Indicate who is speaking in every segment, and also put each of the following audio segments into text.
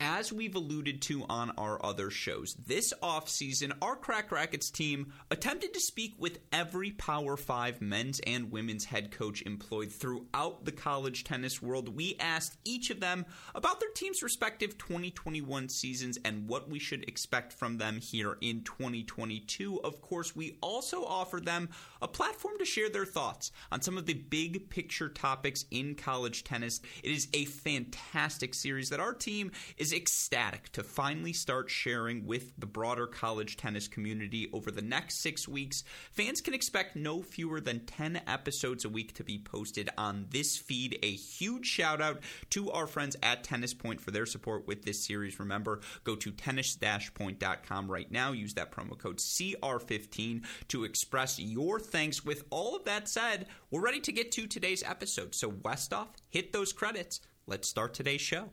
Speaker 1: As we've alluded to on our other shows, this offseason, our Cracked Racquets team attempted to speak with every Power 5 men's and women's head coach employed throughout the college tennis world. We asked each of them about their team's respective 2021 seasons and what we should expect from them here in 2022. Of course, we also offered them a platform to share their thoughts on some of the big picture topics in college tennis. It is a fantastic series that our team is ecstatic to finally start sharing with the broader college tennis community over the next six weeks. Fans can expect no fewer than 10 episodes a week to be posted on this feed. A huge shout out to our friends at Tennis Point for their support with this series. Remember, go to tennis-point.com right now. Use that promo code CR15 to express your thanks. With all of that said, we're ready to get to today's episode. So, Westoff, hit those credits. Let's start today's show.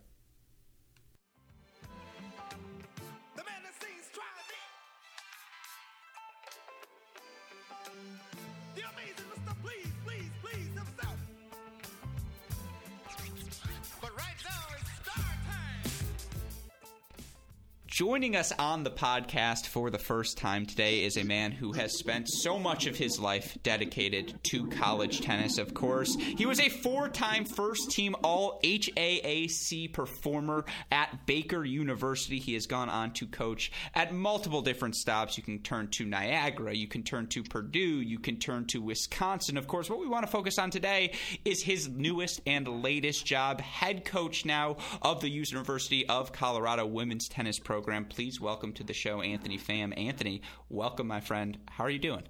Speaker 1: Joining us on the podcast for the first time today is a man who has spent so much of his life dedicated to college tennis, of course. He was a four time first team All HAAC performer at Baker University. He has gone on to coach at multiple different stops. You can turn to Niagara, you can turn to Purdue, you can turn to Wisconsin. Of course, what we want to focus on today is his newest and latest job, head coach now of the University of Colorado women's tennis program program. Please welcome to the show Anthony Pham. Anthony, welcome, my friend. How are you doing?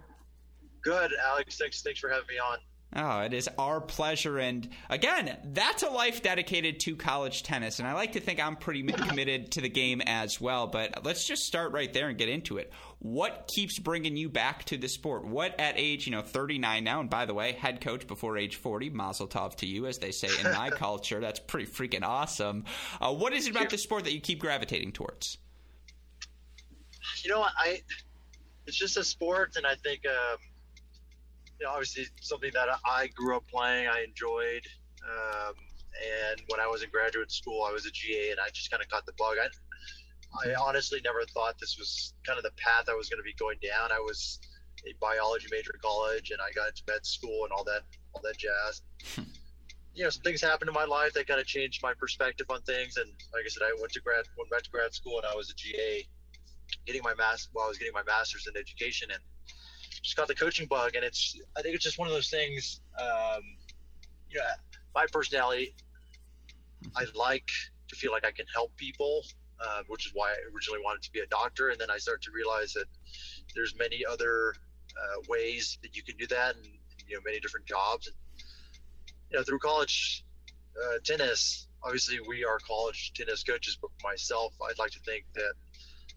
Speaker 2: Good, Alex. Thanks, thanks for having me on.
Speaker 1: Oh, it is our pleasure. And again, that's a life dedicated to college tennis. And I like to think I'm pretty committed to the game as well. But let's just start right there and get into it. What keeps bringing you back to the sport? What at age, you know, 39 now, and by the way, head coach before age 40, mazel tov to you, as they say in my culture. That's pretty freaking awesome. Uh, what is it about the sport that you keep gravitating towards?
Speaker 2: You know, I it's just a sport, and I think um, you know, obviously something that I grew up playing, I enjoyed. Um, and when I was in graduate school, I was a GA, and I just kind of caught the bug. I, I honestly never thought this was kind of the path I was going to be going down. I was a biology major in college, and I got into med school and all that, all that jazz. you know, some things happened in my life that kind of changed my perspective on things. And like I said, I went to grad, went back to grad school, and I was a GA getting my master while I was getting my master's in education and just got the coaching bug. And it's, I think it's just one of those things, um, you know, my personality, I like to feel like I can help people, uh, which is why I originally wanted to be a doctor. And then I started to realize that there's many other uh, ways that you can do that and, you know, many different jobs. And, you know, through college uh, tennis, obviously we are college tennis coaches, but myself, I'd like to think that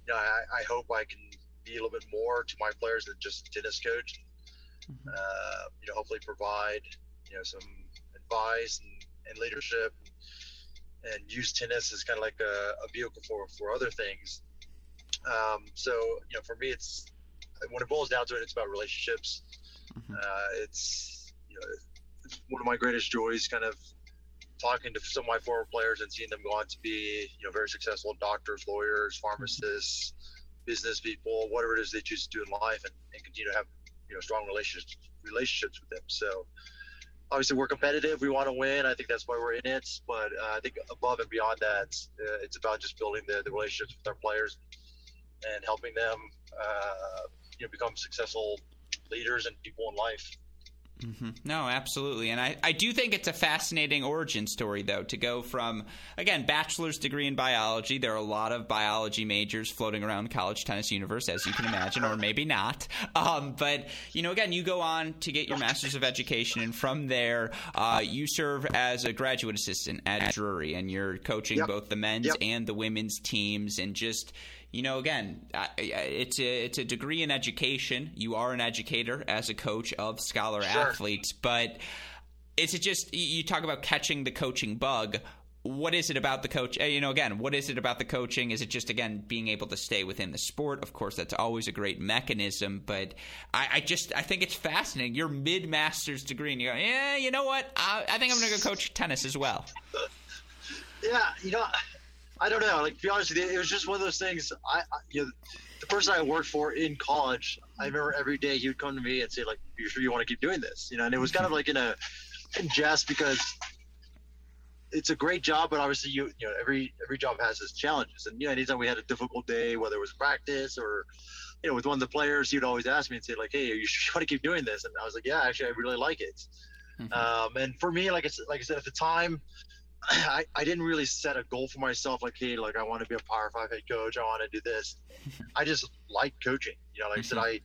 Speaker 2: you know, I, I hope I can be a little bit more to my players than just tennis coach. Mm-hmm. Uh, you know, hopefully provide you know some advice and, and leadership, and use tennis as kind of like a, a vehicle for for other things. Um, so you know, for me, it's when it boils down to it, it's about relationships. Mm-hmm. Uh, it's you know, it's one of my greatest joys, kind of talking to some of my former players and seeing them go on to be, you know, very successful doctors, lawyers, pharmacists, business people, whatever it is they choose to do in life, and, and continue to have, you know, strong relationships relationships with them. So, obviously, we're competitive. We want to win. I think that's why we're in it. But uh, I think above and beyond that, uh, it's about just building the, the relationships with our players and helping them, uh, you know, become successful leaders and people in life.
Speaker 1: Mm-hmm. No, absolutely. And I, I do think it's a fascinating origin story, though, to go from, again, bachelor's degree in biology. There are a lot of biology majors floating around the college tennis universe, as you can imagine, or maybe not. Um, but, you know, again, you go on to get your master's of education, and from there, uh, you serve as a graduate assistant at Drury, and you're coaching yep. both the men's yep. and the women's teams, and just, you know, again, it's a it's a degree in education. You are an educator as a coach of scholar sure. athletes, but is it just you talk about catching the coaching bug. what is it about the coach? Uh, you know, again, what is it about the coaching? Is it just again being able to stay within the sport? Of course, that's always a great mechanism. But I, I just I think it's fascinating. You're mid master's degree, and you go, yeah, you know what? I, I think I'm going to go coach tennis as well.
Speaker 2: Yeah, you know, I don't know. Like to be honest with you, it was just one of those things. I, I you know, the person I worked for in college, I remember every day he would come to me and say like, "You sure you want to keep doing this?" You know, and it was kind of like in a in jest because it's a great job, but obviously you you know every every job has its challenges. And you know, anytime we had a difficult day, whether it was practice or you know with one of the players, he'd always ask me and say like, "Hey, are you sure want to keep doing this?" And I was like, "Yeah, actually, I really like it." Mm-hmm. Um, and for me, like I said, like I said at the time, I, I didn't really set a goal for myself like, hey, like I want to be a Power Five head coach. I want to do this. I just like coaching. You know, like mm-hmm. I said,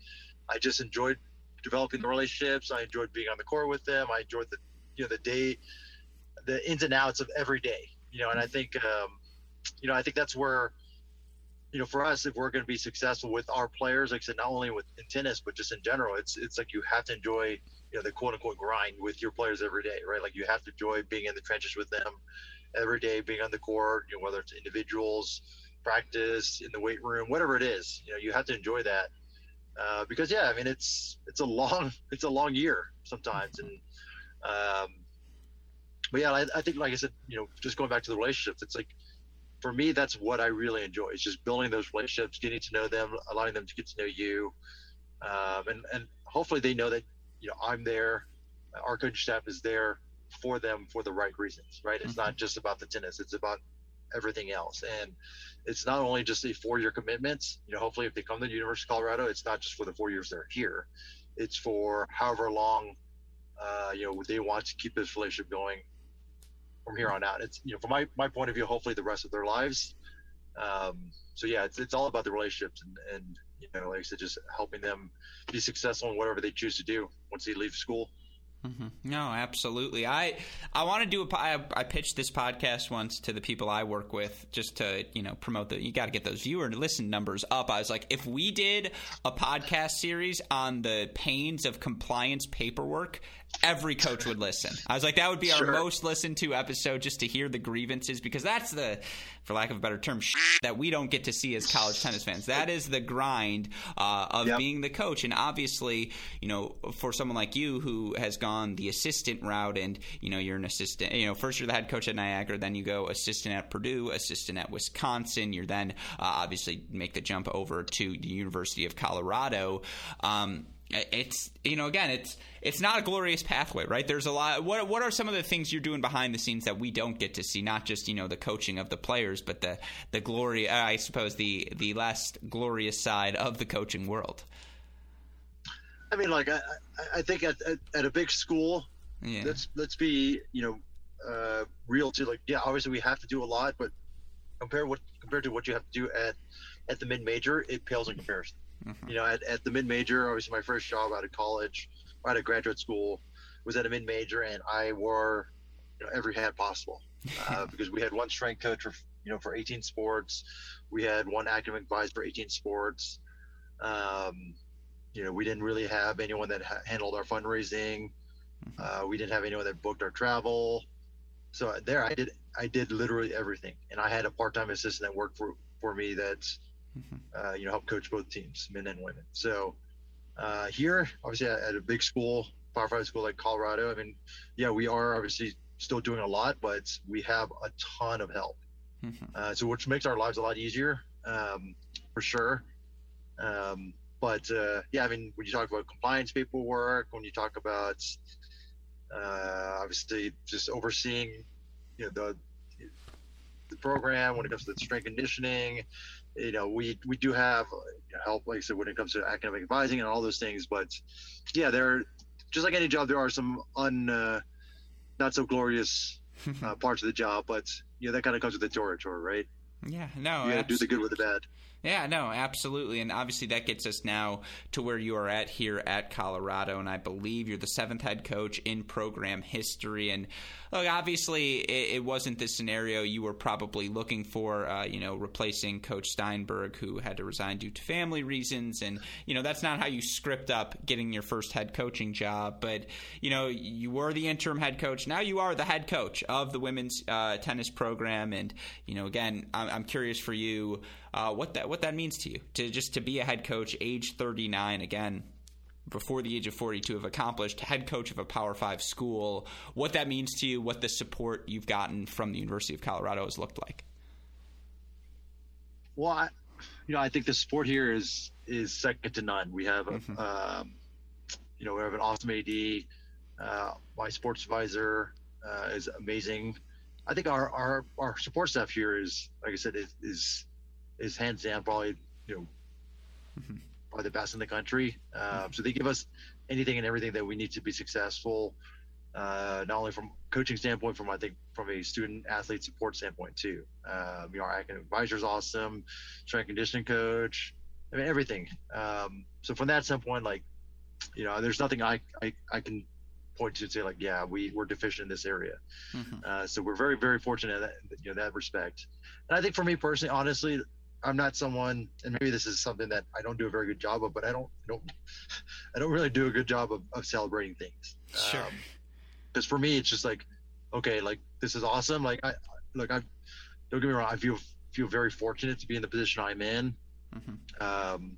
Speaker 2: I I just enjoyed developing the relationships. I enjoyed being on the court with them. I enjoyed the you know the day the ins and outs of every day. You know, and I think, um, you know, I think that's where, you know, for us, if we're going to be successful with our players, like I said, not only with in tennis, but just in general, it's it's like you have to enjoy, you know, the quote unquote grind with your players every day, right? Like you have to enjoy being in the trenches with them every day, being on the court, you know, whether it's individuals, practice, in the weight room, whatever it is, you know, you have to enjoy that. Uh, because yeah, I mean it's it's a long it's a long year sometimes, and um, but yeah, I, I, think, like I said, you know, just going back to the relationships, it's like for me, that's what I really enjoy. It's just building those relationships, getting to know them, allowing them to get to know you, um, and and hopefully they know that you know I'm there, our coaching staff is there for them for the right reasons, right? It's mm-hmm. not just about the tennis; it's about everything else, and it's not only just a four-year commitment. You know, hopefully, if they come to the University of Colorado, it's not just for the four years they're here; it's for however long. Uh, you know, they want to keep this relationship going from here on out. It's you know from my, my point of view, hopefully the rest of their lives. Um, so yeah, it's it's all about the relationships and and you know like I said, just helping them be successful in whatever they choose to do once they leave school.
Speaker 1: Mm-hmm. No, absolutely. I I want to do a. I, I pitched this podcast once to the people I work with just to you know promote the. You got to get those viewer and listen numbers up. I was like, if we did a podcast series on the pains of compliance paperwork, every coach would listen. I was like, that would be sure. our most listened to episode just to hear the grievances because that's the for lack of a better term, that we don't get to see as college tennis fans. That is the grind uh, of yep. being the coach. And obviously, you know, for someone like you who has gone the assistant route and, you know, you're an assistant, you know, first you're the head coach at Niagara, then you go assistant at Purdue, assistant at Wisconsin. You're then uh, obviously make the jump over to the University of Colorado. Um, it's you know again it's it's not a glorious pathway right there's a lot what what are some of the things you're doing behind the scenes that we don't get to see not just you know the coaching of the players but the the glory i suppose the the less glorious side of the coaching world
Speaker 2: i mean like i i think at at, at a big school yeah. let's let's be you know uh real to like yeah obviously we have to do a lot but compare what compared to what you have to do at at the mid major it pales in comparison Mm-hmm. You know, at, at the mid major, obviously my first job out of college, out of graduate school, was at a mid major, and I wore you know, every hat possible uh, because we had one strength coach for you know for 18 sports, we had one academic advisor for 18 sports. Um, you know, we didn't really have anyone that ha- handled our fundraising. Mm-hmm. Uh, we didn't have anyone that booked our travel. So there, I did I did literally everything, and I had a part time assistant that worked for for me that's mm-hmm. uh, you know, helped coach both teams, men and women. So uh, here, obviously, at, a big school, Power Five school like Colorado, I mean, yeah, we are obviously still doing a lot, but we have a ton of help. Mm-hmm. Uh, so which makes our lives a lot easier, um, for sure. Um, but uh, yeah, I mean, when you talk about compliance paperwork, when you talk about uh, obviously just overseeing, you know, the the program when it comes to the strength conditioning, you know, we we do have help, like I said, when it comes to academic advising and all those things. But yeah, there, just like any job, there are some un, uh, not so glorious uh, parts of the job. But you know, that kind of comes with the territory, right?
Speaker 1: Yeah, no,
Speaker 2: you gotta do the good with the bad.
Speaker 1: Yeah, no, absolutely. And obviously that gets us now to where you are at here at Colorado. And I believe you're the seventh head coach in program history. And look, obviously it, it wasn't the scenario you were probably looking for, uh, you know, replacing Coach Steinberg, who had to resign due to family reasons. And, you know, that's not how you script up getting your first head coaching job. But, you know, you were the interim head coach. Now you are the head coach of the women's uh, tennis program. And, you know, again, I'm, I'm curious for you uh, what that what that means to you to just to be a head coach, age 39 again. Before the age of 42, have accomplished head coach of a Power Five school. What that means to you, what the support you've gotten from the University of Colorado has looked like.
Speaker 2: Well, I, you know, I think the support here is is second to none. We have, a, mm-hmm. um, you know, we have an awesome AD. Uh, my sports advisor uh, is amazing. I think our, our our support staff here is, like I said, is, is is hands down probably you know mm-hmm. probably the best in the country. Uh, mm-hmm. So they give us anything and everything that we need to be successful. Uh, not only from coaching standpoint, from I think from a student athlete support standpoint too. Um, you know, our academic advisor is awesome, strength conditioning coach. I mean everything. Um, so from that standpoint, like you know, there's nothing I I, I can point to and say like, yeah, we we're deficient in this area. Mm-hmm. Uh, so we're very very fortunate in that you know that respect. And I think for me personally, honestly, I'm not someone, and maybe this is something that I don't do a very good job of, but I don't, I don't, I don't really do a good job of, of celebrating things.
Speaker 1: Sure.
Speaker 2: Because um, for me, it's just like, okay, like this is awesome. Like I, look, I don't get me wrong. I feel feel very fortunate to be in the position I'm in. Mm-hmm. Um,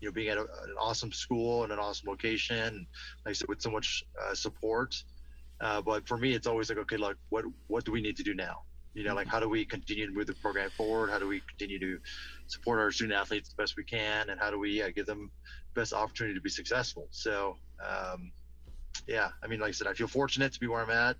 Speaker 2: you know, being at a, an awesome school and an awesome location, like I said, with so much uh, support. Uh, but for me, it's always like, okay, like what what do we need to do now? You know like how do we continue to move the program forward? How do we continue to support our student athletes the best we can? And how do we uh, give them the best opportunity to be successful? So um, yeah i mean like i said i feel fortunate to be where i'm at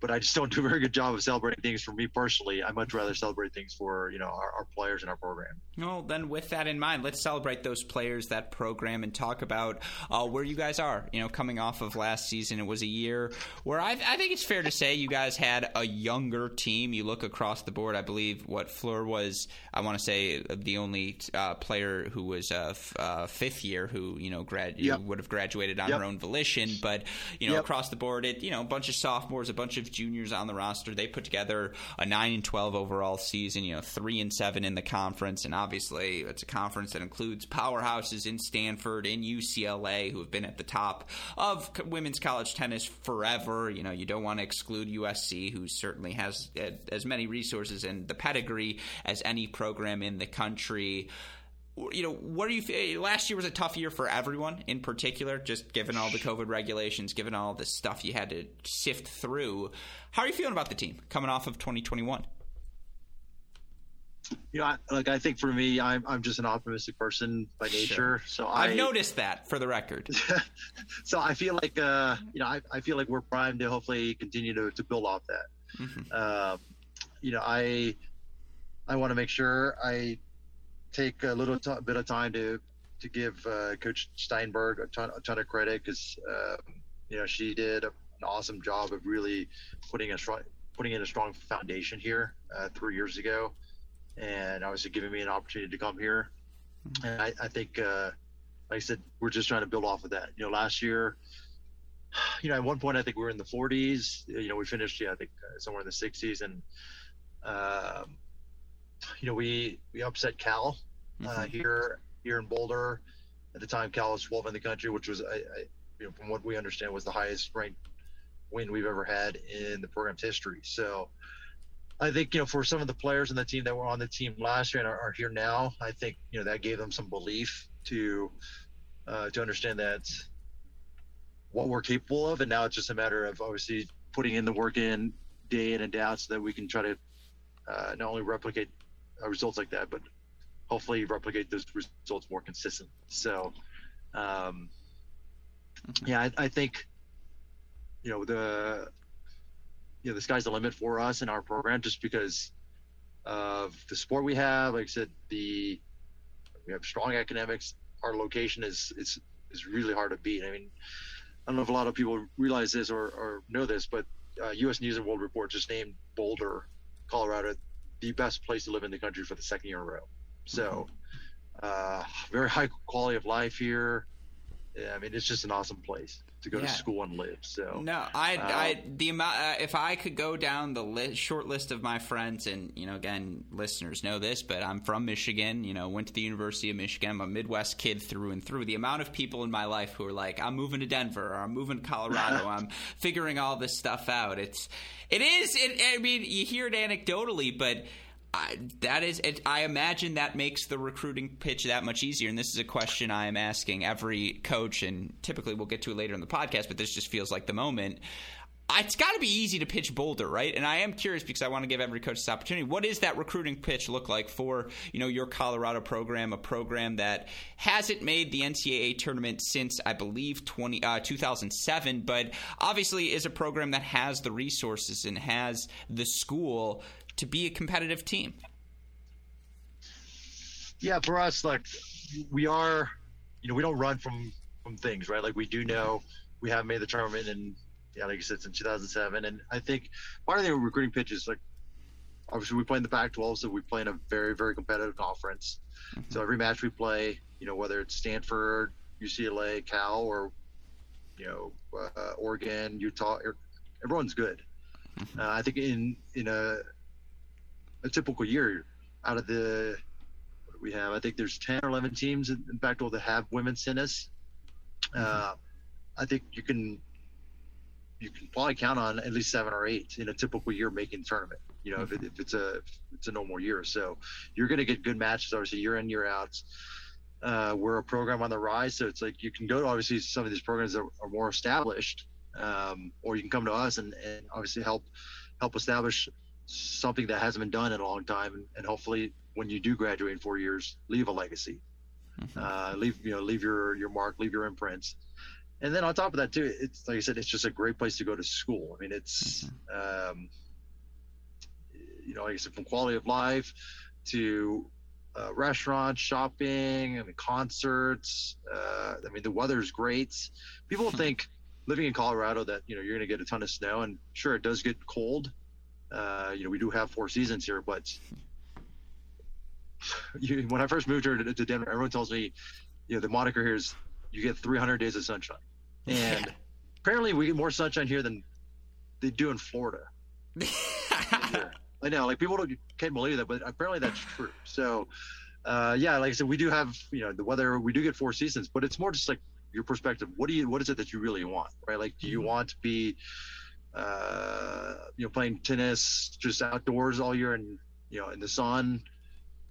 Speaker 2: but I just don't do a very good job of celebrating things for me personally. I much rather celebrate things for you know our, our, players and our program.
Speaker 1: Well, then with that in mind, let's celebrate those players, that program, and talk about uh, where you guys are. You know, coming off of last season, it was a year where I, I, think it's fair to say you guys had a younger team. You look across the board. I believe what Fleur was. I want to say the only uh, player who was a f- uh, fifth year who you know grad yep. would have graduated on yep. her own volition, but you know yep. across the board, it you know a bunch of sophomores, a bunch of juniors on the roster. They put together a nine and twelve overall season. You know, three and seven in the conference, and obviously it's a conference that includes powerhouses in Stanford, in UCLA, who have been at the top of women's college tennis forever. You know, you don't want to exclude USC, who certainly has uh, as many resources and the pedigree as any program in the country you know, what are you? Last year was a tough year for everyone, in particular, just given all the COVID regulations, given all the stuff you had to sift through. How are you feeling about the team coming off of 2021?
Speaker 2: You know, I, like I think for me, I'm I'm just an optimistic person by nature. Sure. So
Speaker 1: I've noticed that, for the record.
Speaker 2: so I feel like, uh, you know, I, I feel like we're primed to hopefully continue to, to build off that. Mm-hmm. Uh, you know, I I want to make sure I take a little t- bit of time to to give uh, Coach Steinberg a ton, a ton of credit because uh, you know she did an awesome job of really putting a strong putting in a strong foundation here uh, three years ago, and obviously giving me an opportunity to come here. Mm-hmm. And I, I think, uh, like I said, we're just trying to build off of that. You know, last year, you know, at one point I think we were in the 40s. You know, we finished, yeah, I think uh, somewhere in the 60s, and um, you know, we we upset Cal uh, mm-hmm. here here in Boulder. At the time, Cal was 12 in the country, which was, I, I, you know, from what we understand, was the highest ranked win we've ever had in the program's history. So, I think you know for some of the players in the team that were on the team last year and are, are here now, I think you know that gave them some belief to uh, to understand that what we're capable of, and now it's just a matter of obviously putting in the work in day in and out so that we can try to uh, not only replicate results like that, but hopefully replicate those results more consistently. So, um, mm-hmm. yeah, I, I, think you know the you know the sky's the limit for us in our program just because of the sport we have. Like I said, the we have strong academics. Our location is is is really hard to beat. I mean, I don't know if a lot of people realize this or, or know this, but uh, U.S. News and World Report just named Boulder, Colorado, the best place to live in the country for the second year in a row. So, Uh, very high quality of life here. Yeah, I mean, it's just an awesome place to go yeah. to school and live. So
Speaker 1: no, I, um, I the amount uh, if I could go down the list, short list of my friends, and you know, again, listeners know this, but I'm from Michigan. You know, went to the University of Michigan. I'm a Midwest kid through and through. The amount of people in my life who are like, I'm moving to Denver, or I'm moving to Colorado, I'm figuring all this stuff out. It's it is. It, I mean, you hear it anecdotally, but I, that is, it, I imagine that makes the recruiting pitch that much easier. And this is a question I am asking every coach, and typically we'll get to it later in the podcast, but this just feels like the moment. It's got to be easy to pitch Boulder, right? And I am curious because I want to give every coach this opportunity. What does that recruiting pitch look like for you know your Colorado program, a program that hasn't made the NCAA tournament since I believe 20, uh, 2007, but obviously is a program that has the resources and has the school to be a competitive team?
Speaker 2: Yeah, for us, like we are, you know, we don't run from from things, right? Like we do know we have made the tournament, and yeah, like you said, since 2007. And I think part of the recruiting pitch is like, obviously we play in the Pac-12, so we play in a very very competitive conference. Mm-hmm. So every match we play, you know, whether it's Stanford, UCLA, Cal, or you know, uh, Oregon, Utah, er, everyone's good. Mm-hmm. Uh, I think in in a a typical year out of the we have? I think there's 10 or 11 teams in fact all that have women's tennis mm-hmm. uh, i think you can you can probably count on at least seven or eight in a typical year making tournament you know if, it, if, it's a if it's a normal year. So you're going to get good matches obviously year in year out. Uh, we're a program on the rise so it's like you can go to obviously some of these programs that are more established um, or you can come to us and, and obviously help help establish something that hasn't been done in a long time, and, and hopefully, when you do graduate in four years, leave a legacy, mm-hmm. uh, leave you know leave your your mark, leave your imprints, and then on top of that too, it's like I said, it's just a great place to go to school. I mean, it's mm-hmm. um, you know, like I said, from quality of life to uh, restaurants, shopping, I mean, concerts. Uh, I mean, the weather's great. People think living in Colorado that you know you're going to get a ton of snow, and sure, it does get cold, uh, you know, we do have four seasons here, but you, when I first moved here to, to, Denver, everyone tells me, you know, the moniker here is you get 300 days of sunshine, and yeah. apparently we get more sunshine here than they do in Florida. I know, like people don't, can't believe that, but apparently that's true. So, uh, yeah, like I said, we do have, you know, the weather. We do get four seasons, but it's more just like your perspective. What do you? What is it that you really want? Right? Like, do you mm-hmm. want to be uh, you know, playing tennis just outdoors all year and you know in the sun,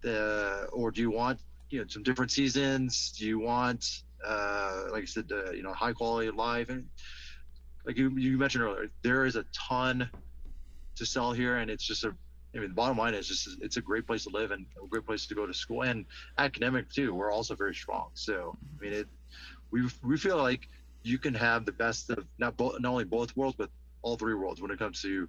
Speaker 2: uh, or do you want you know some different seasons? Do you want, uh, like I said, uh, you know, high quality life? And like you, you mentioned earlier, there is a ton to sell here, and it's just a I mean, the bottom line is just it's a great place to live and a great place to go to school and academic too. We're also very strong. So I mean, it we we feel like you can have the best of not both not only both worlds, but all three worlds when it comes to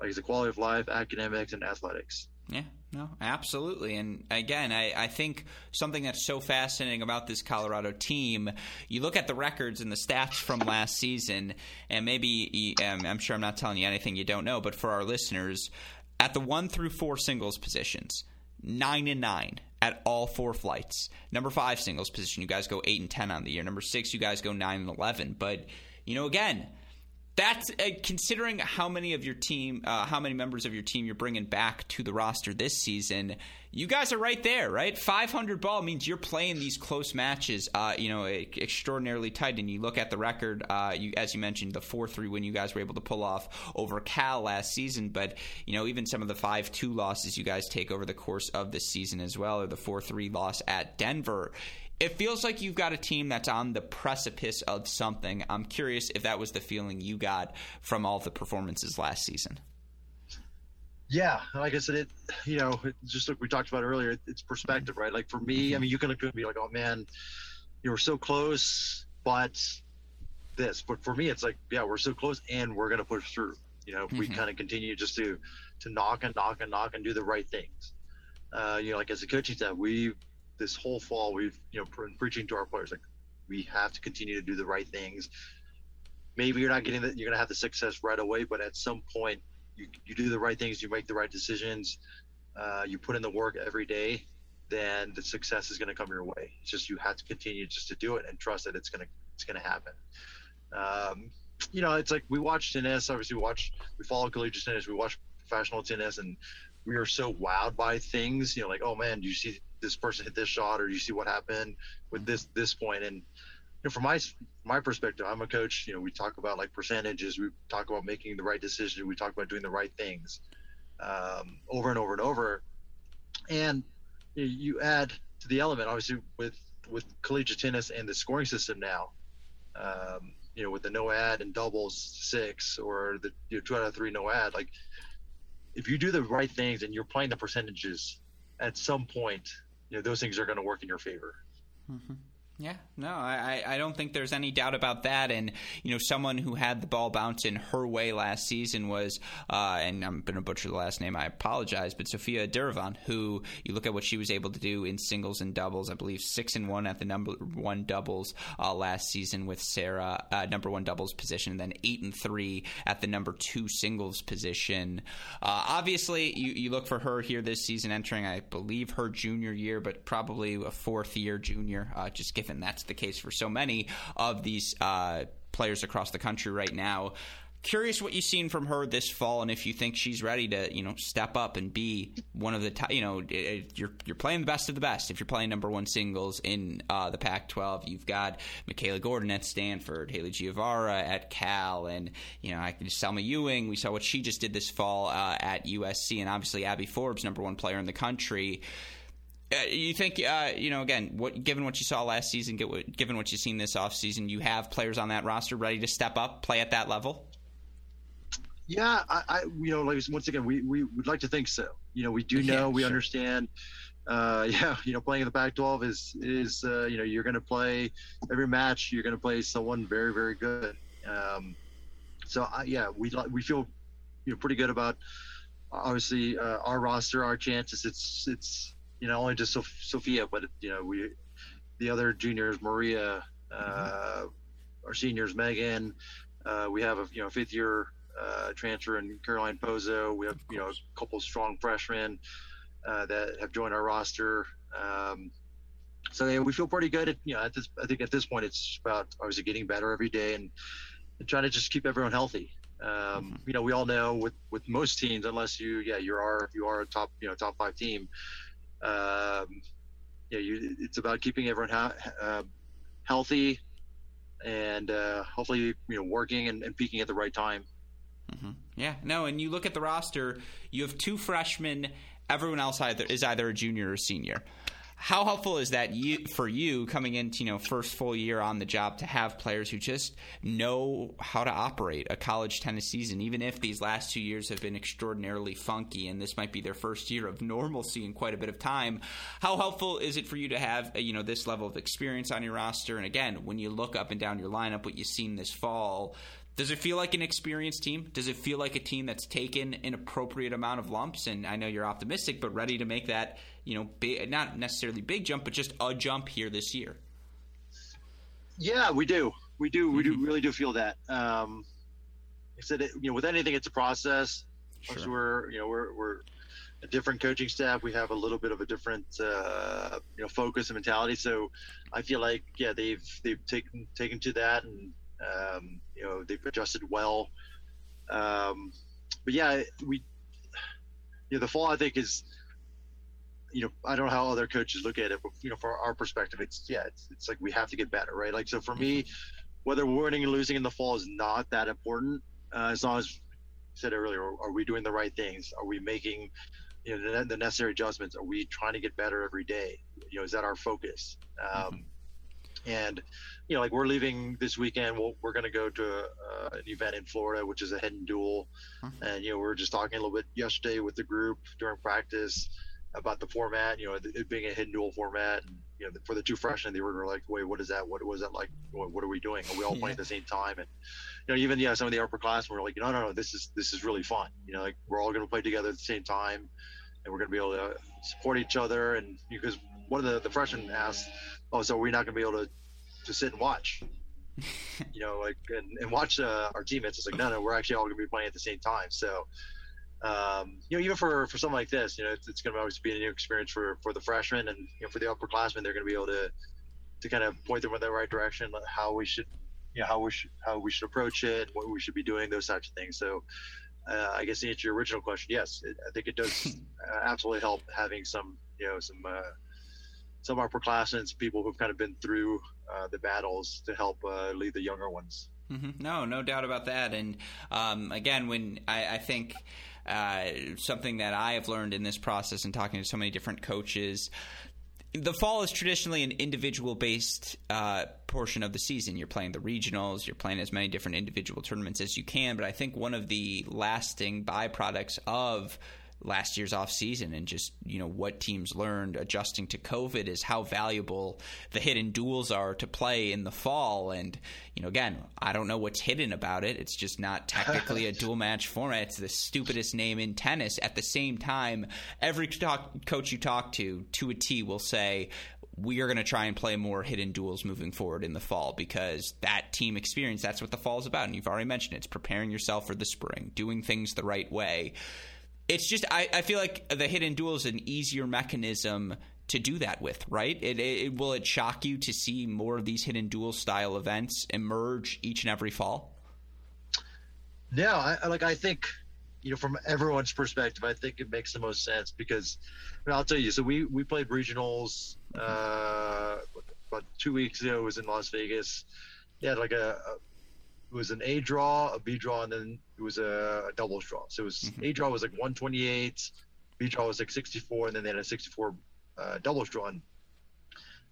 Speaker 2: like the quality of life, academics, and athletics.
Speaker 1: Yeah, no, absolutely. And again, I, I think something that's so fascinating about this Colorado team, you look at the records and the stats from last season, and maybe um, I'm sure I'm not telling you anything you don't know, but for our listeners, at the one through four singles positions, nine and nine at all four flights. Number five singles position, you guys go eight and ten on the year. Number six, you guys go nine and eleven. But you know, again that's uh, considering how many of your team, uh, how many members of your team you're bringing back to the roster this season. You guys are right there, right? 500 ball means you're playing these close matches, uh, you know, extraordinarily tight. And you look at the record, uh, you, as you mentioned, the 4 3 win you guys were able to pull off over Cal last season. But, you know, even some of the 5 2 losses you guys take over the course of this season as well, or the 4 3 loss at Denver it feels like you've got a team that's on the precipice of something. I'm curious if that was the feeling you got from all the performances last season.
Speaker 2: Yeah, like I said, it you know, it, just like we talked about earlier, it's perspective, right? Like for me, I mean, you can look at me like, oh man, you were so close, but this. But for me, it's like, yeah, we're so close, and we're gonna push through. You know, if mm-hmm. we kind of continue just to to knock and knock and knock and do the right things. Uh, you know, like as a coaching staff, we this whole fall we've you know been preaching to our players like we have to continue to do the right things. Maybe you're not getting that you're gonna have the success right away, but at some point you, you do the right things, you make the right decisions, uh, you put in the work every day. then the success is going to come your way. It's just you have to continue just to do it and trust that it's going to it's to happen. Um, you know, it's like we watch tennis. Obviously, we watch we follow collegiate tennis. We watch professional tennis, and we are so wowed by things. You know, like oh man, do you see this person hit this shot, or do you see what happened with this this point? And you know, from my my perspective, I'm a coach. You know, we talk about like percentages. We talk about making the right decision. We talk about doing the right things um, over and over and over. And you, know, you add to the element, obviously, with with collegiate tennis and the scoring system now. Um, you know, with the no ad and doubles six or the you know, two out of three no ad, like if you do the right things and you're playing the percentages, at some point, you know, those things are going to work in your favor.
Speaker 1: Mm-hmm. Yeah, no, I, I don't think there's any doubt about that. And, you know, someone who had the ball bounce in her way last season was, uh, and I'm going to butcher the last name, I apologize, but Sofia Diravan, who you look at what she was able to do in singles and doubles, I believe six and one at the number one doubles uh, last season with Sarah, uh, number one doubles position, and then eight and three at the number two singles position. Uh, obviously, you, you look for her here this season entering, I believe, her junior year, but probably a fourth year junior, uh, just given and that's the case for so many of these uh, players across the country right now. Curious what you've seen from her this fall, and if you think she's ready to, you know, step up and be one of the, top, you know, you're you're playing the best of the best. If you're playing number one singles in uh, the Pac-12, you've got Michaela Gordon at Stanford, Haley Giavara at Cal, and you know, I can Salma Ewing. We saw what she just did this fall uh, at USC, and obviously Abby Forbes, number one player in the country. Uh, you think, uh, you know, again, what, given what you saw last season, given what you've seen this offseason, you have players on that roster ready to step up, play at that level?
Speaker 2: Yeah, I, I you know, like once again, we, we would like to think so. You know, we do know, yeah, we sure. understand. Uh, yeah, you know, playing in the Pac-12 is is uh, you know you're going to play every match. You're going to play someone very very good. Um, so I, yeah, we we feel you know pretty good about obviously uh, our roster, our chances. It's it's you know, only just Sophia, but you know, we the other juniors, Maria, uh, mm-hmm. our seniors, Megan. Uh, we have a you know fifth year uh, transfer in Caroline Pozo. We have you know a couple strong freshmen uh, that have joined our roster. Um, so yeah, we feel pretty good. At, you know, at this, I think at this point it's about obviously getting better every day and, and trying to just keep everyone healthy. Um, mm-hmm. You know, we all know with with most teams, unless you yeah you are you are a top you know top five team, um, you know, you, it's about keeping everyone ha- uh, healthy and uh, hopefully you know working and, and, peaking at the right time.
Speaker 1: Mm-hmm. Yeah, no, and you look at the roster, you have two freshmen. Everyone else either is either a junior or senior how helpful is that you, for you coming into you know first full year on the job to have players who just know how to operate a college tennis season even if these last two years have been extraordinarily funky and this might be their first year of normalcy in quite a bit of time how helpful is it for you to have uh, you know this level of experience on your roster and again when you look up and down your lineup what you've seen this fall does it feel like an experienced team? Does it feel like a team that's taken an appropriate amount of lumps? And I know you're optimistic, but ready to make that, you know, big, not necessarily big jump, but just a jump here this year.
Speaker 2: Yeah, we do. We do. We mm-hmm. do really do feel that. Um, I said, you know, with anything, it's a process. Sure. We're, you know, we're, we're a different coaching staff. We have a little bit of a different, uh, you know, focus and mentality. So I feel like, yeah, they've, they've taken, taken to that and, um, you know, they've adjusted well. Um, but yeah, we, you know, the fall I think is, you know, I don't know how other coaches look at it, but you know, from our perspective, it's yeah, it's, it's like we have to get better, right? Like so for me, whether we're winning and losing in the fall is not that important, uh, as long as I said earlier, are we doing the right things? Are we making you know the, the, necessary adjustments? Are we trying to get better every day? You know, is that our focus? Um, mm-hmm. And you know, like we're leaving this weekend. we we are going to go to a, uh, an event in Florida, which is a hidden duel. Mm-hmm. And you know, we are just talking a little bit yesterday with the group during practice about the format. You know, it being a hidden duel format. And, you know, for the two freshmen, they were like, "Wait, what is that? What was that like? What, what are we doing? Are we all yeah. playing at the same time?" And you know, even yeah, some of the upperclassmen were like, "No, no, no, this is this is really fun. You know, like we're all going to play together at the same time, and we're going to be able to support each other." And because one of the the freshmen asked, "Oh, so we're not going to be able to to sit and watch?" you know, like and, and watch uh, our teammates. It's like, no, no, we're actually all going to be playing at the same time. So um, you know, even for for something like this, you know, it's, it's going to always be a new experience for for the freshmen and you know for the upperclassmen. They're going to be able to to kind of point them in the right direction, how we should, you know, how we should how we should approach it, what we should be doing, those types of things. So, uh, I guess to answer your original question, yes, it, I think it does uh, absolutely help having some, you know, some uh, some upperclassmen, people who've kind of been through uh, the battles to help uh, lead the younger ones.
Speaker 1: Mm-hmm. No, no doubt about that. And um, again, when I, I think uh, something that I have learned in this process and talking to so many different coaches. The fall is traditionally an individual based uh, portion of the season. You're playing the regionals, you're playing as many different individual tournaments as you can. But I think one of the lasting byproducts of last year's off season and just you know what teams learned adjusting to COVID is how valuable the hidden duels are to play in the fall. And you know, again, I don't know what's hidden about it. It's just not technically a dual match format. It's the stupidest name in tennis. At the same time, every talk, coach you talk to, to a T, will say we are going to try and play more hidden duels moving forward in the fall because that team experience that's what the fall is about and you've already mentioned it. it's preparing yourself for the spring doing things the right way it's just I, I feel like the hidden duel is an easier mechanism to do that with, right? It, it, will it shock you to see more of these hidden duel style events emerge each and every fall?
Speaker 2: Yeah, I, like I think you know from everyone's perspective, I think it makes the most sense because I mean, I'll tell you. So we we played regionals uh, about two weeks ago. It was in Las Vegas. They had like a, a it was an A draw, a B draw, and then it was a, a doubles draw. So it was mm-hmm. A draw was like 128, B draw was like 64, and then they had a 64 uh, doubles draw. And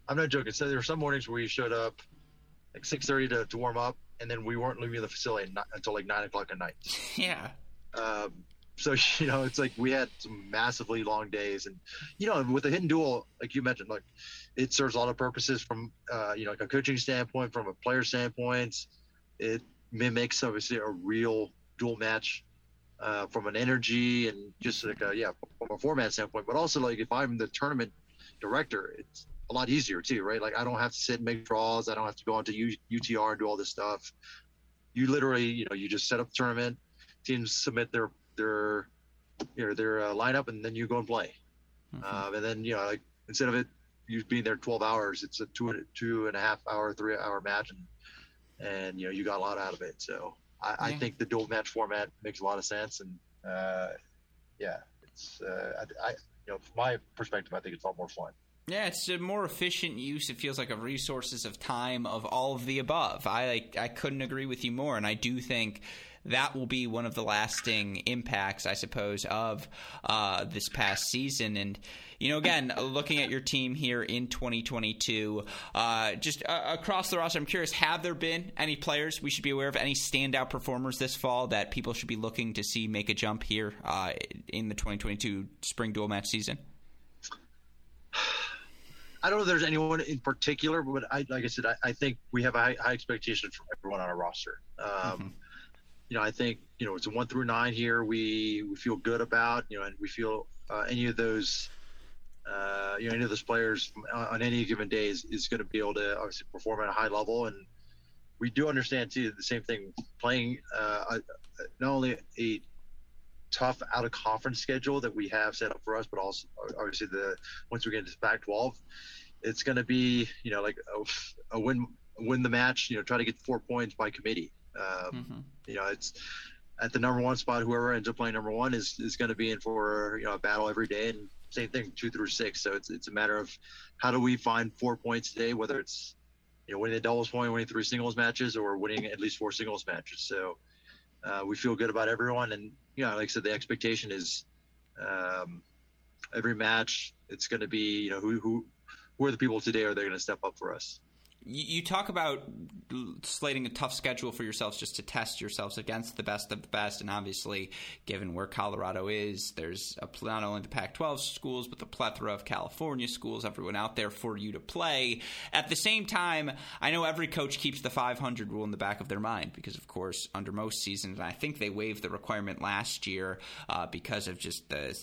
Speaker 2: I'm not joking. So there were some mornings where we showed up like 6:30 to, to warm up, and then we weren't leaving the facility until like nine o'clock at night.
Speaker 1: Yeah.
Speaker 2: Um, so you know, it's like we had some massively long days, and you know, with the hidden duel, like you mentioned, like it serves a lot of purposes from uh, you know, like a coaching standpoint, from a player standpoint it mimics obviously a real dual match uh, from an energy and just like a yeah from a format standpoint but also like if i'm the tournament director it's a lot easier too right? Like i don't have to sit and make draws. I don't have to go onto U- utr and do all this stuff. You literally you know you just set up the tournament teams submit their their you know, their uh, lineup and then you go and play. Mm-hmm. um, and then you know like instead of it you being there 12 hours it's a two two and a half hour three hour match and and you know you got a lot out of it. So I, yeah. I think the dual match format makes a lot of sense, and uh, yeah, it's uh, I, I, you know from my perspective, I think it's a lot more fun.
Speaker 1: Yeah, it's a more efficient use. It feels like of resources, of time, of all of the above. I like, I couldn't agree with you more, and I do think that will be one of the lasting impacts, I suppose, of uh, this past season. And you know, again, looking at your team here in 2022, uh, just uh, across the roster, I'm curious: have there been any players we should be aware of, any standout performers this fall that people should be looking to see make a jump here uh, in the 2022 spring dual match season?
Speaker 2: I don't know if there's anyone in particular, but I, like I said, I, I think we have a high, high, expectation from everyone on our roster. Um, mm-hmm. You know, I think you know it's a one through nine here. We we feel good about you know, and we feel uh, any of those uh, you know, any of those players on any given day is, is going to be able to obviously perform at a high level. And we do understand too the same thing playing uh, not only a tough out of conference schedule that we have set up for us, but also obviously the once we get into Pac-12, it's going to be you know like a, a, win win the match. You know, try to get four points by committee. Um, mm-hmm. You know, it's at the number one spot. Whoever ends up playing number one is is going to be in for you know a battle every day and same thing, two through six. So it's it's a matter of how do we find four points today, whether it's you know winning a doubles point, winning three singles matches, or winning at least four singles matches. So uh, we feel good about everyone, and you know, like I said, the expectation is um, every match. It's going to be you know who who who are the people today are they going to step up for us
Speaker 1: you talk about slating a tough schedule for yourselves just to test yourselves against the best of the best. And obviously, given where Colorado is, there's a, not only the Pac 12 schools, but the plethora of California schools, everyone out there for you to play. At the same time, I know every coach keeps the 500 rule in the back of their mind because, of course, under most seasons, and I think they waived the requirement last year uh, because of just the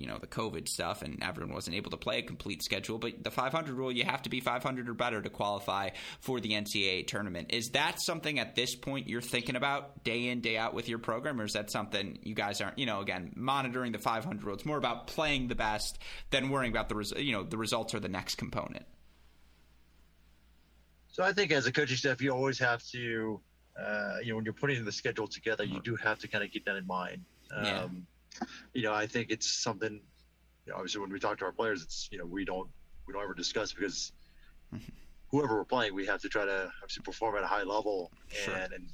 Speaker 1: you know the COVID stuff, and everyone wasn't able to play a complete schedule. But the 500 rule, you have to be 500 or better to qualify for the NCAA tournament. Is that something at this point you're thinking about day in day out with your program, or is that something you guys aren't? You know, again, monitoring the 500 rule. It's more about playing the best than worrying about the res- you know the results are the next component.
Speaker 2: So I think as a coaching staff, you always have to, uh, you know, when you're putting the schedule together, you do have to kind of keep that in mind. Um,
Speaker 1: Yeah.
Speaker 2: You know, I think it's something. You know, obviously, when we talk to our players, it's you know we don't we don't ever discuss because whoever we're playing, we have to try to obviously perform at a high level
Speaker 1: Sure.
Speaker 2: and and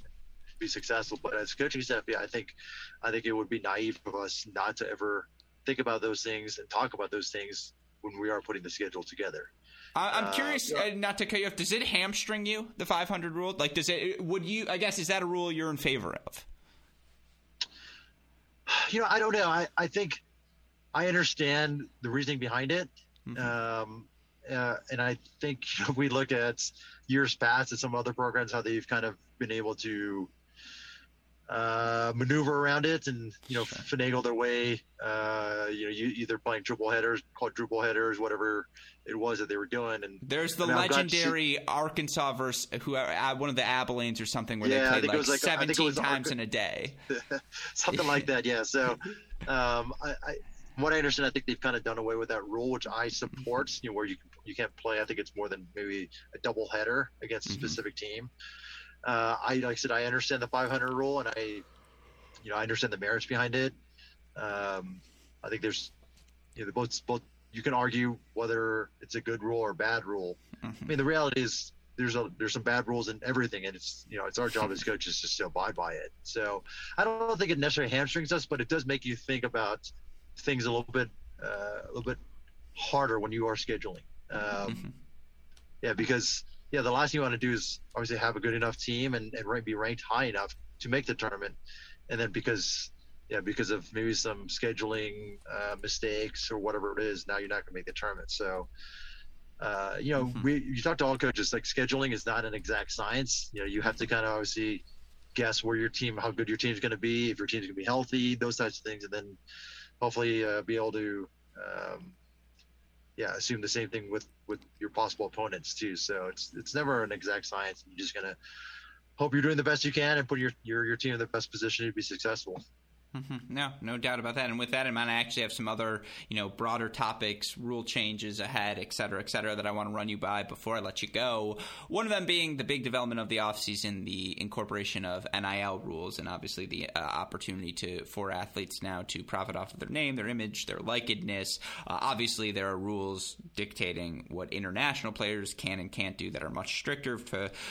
Speaker 2: be successful. But as coaching staff, yeah, I think I think it would be naive of us not to ever think about those things and talk about those things when we are putting the schedule together.
Speaker 1: I- I'm
Speaker 2: Uh,
Speaker 1: curious,
Speaker 2: yeah.
Speaker 1: uh, not to cut you off. Does it hamstring you the 500 rule? Like, does it? Would you? I guess is that a rule you're in favor of?
Speaker 2: you know, I don't know. I, I think I understand the reasoning behind it.
Speaker 1: Mhm.
Speaker 2: Um, uh, and I think if we look at years past at some other programs, how they've kind of been able to uh, maneuver around it and, you know,
Speaker 1: Sure.
Speaker 2: finagle their way, uh, you know, you, either playing triple headers, quadruple headers, whatever it was that they were doing. And
Speaker 1: There's the
Speaker 2: to
Speaker 1: legendary Arkansas versus who uh, one of the Abilenes or something where
Speaker 2: Yeah,
Speaker 1: they played like
Speaker 2: like- I think it
Speaker 1: 17
Speaker 2: was
Speaker 1: times
Speaker 2: Arca-
Speaker 1: in a day.
Speaker 2: something like that. Yeah. So, um, I, I, what I understand, I think they've kind of done away with that rule, which I support. You know, where you can, you can't play. I think it's more than maybe a double header against a
Speaker 1: Mhm.
Speaker 2: specific team. Uh, I like I said, I understand the 500 rule, and I, you know, I understand the merits behind it. Um, I think there's, you know, both both. You can argue whether it's a good rule or bad rule. I
Speaker 1: Mhm.
Speaker 2: mean, the reality is there's a there's some bad rules in everything, and it's you know it's our job as coaches just to abide by it. So I don't think it necessarily hamstrings us, but it does make you think about things a little bit uh, a little bit harder when you are scheduling. Um,
Speaker 1: Mhm.
Speaker 2: yeah, because yeah, the last thing you want to do is obviously have a good enough team and, and be ranked high enough to make the tournament, and then because yeah, because of maybe some scheduling uh, mistakes or whatever it is, now you're not going to make the tournament. So, uh, you know,
Speaker 1: Mhm.
Speaker 2: we you talk to all coaches like scheduling is not an exact science. You know, you have to kind of obviously guess where your team, how good your team is going to be, if your team's going to be healthy, those types of things, and then hopefully uh, be able to. Um, yeah, assume the same thing with with your possible opponents too. So it's it's never an exact science. You're just gonna hope you're doing the best you can and put your your, your team in the best position to be successful.
Speaker 1: Mhm. No, no doubt about that. And with that in mind, I actually have some other, you know, broader topics, rule changes ahead, et cetera, et cetera, that I want to run you by before I let you go. One of them being the big development of the offseason, the incorporation of NIL rules, and obviously the uh, opportunity to for athletes now to profit off of their name, their image, their likedness. Uh, obviously, there are rules dictating what international players can and can't do that are much stricter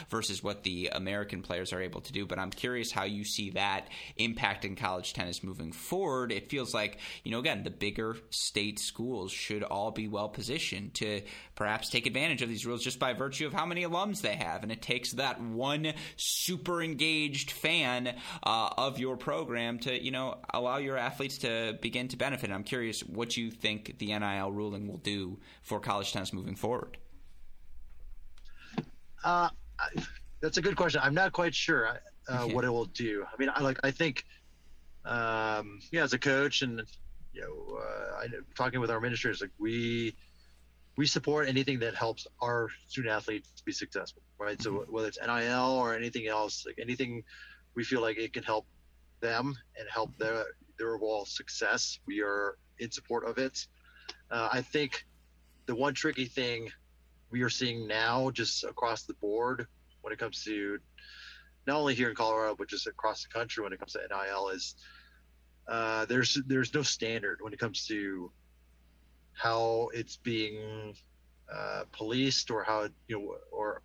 Speaker 1: versus what the American players are able to do. But I'm curious how you see that impacting college tennis moving forward. It feels like, you know, again, the bigger state schools should all be well positioned to perhaps take advantage of these rules just by virtue of how many alums they have. And it takes that one super engaged fan uh, of your program to, you know, allow your athletes to begin to benefit. I'm curious what you think the NIL ruling will do for college tennis moving forward.
Speaker 2: Uh, I, that's a good question. I'm not quite sure uh, what it will do. I mean, I like I think, um, yeah, as a coach and you know, uh, I, talking with our ministers, like we we support anything that helps our student athletes be successful, right? So whether it's NIL or anything else, like anything we feel like it can help them and help their their overall success, we are in support of it. Uh, I think the one tricky thing we are seeing now, just across the board, when it comes to not only here in Colorado but just across the country when it comes to NIL, is uh, there's there's no standard when it comes to how it's being uh, policed or how you know or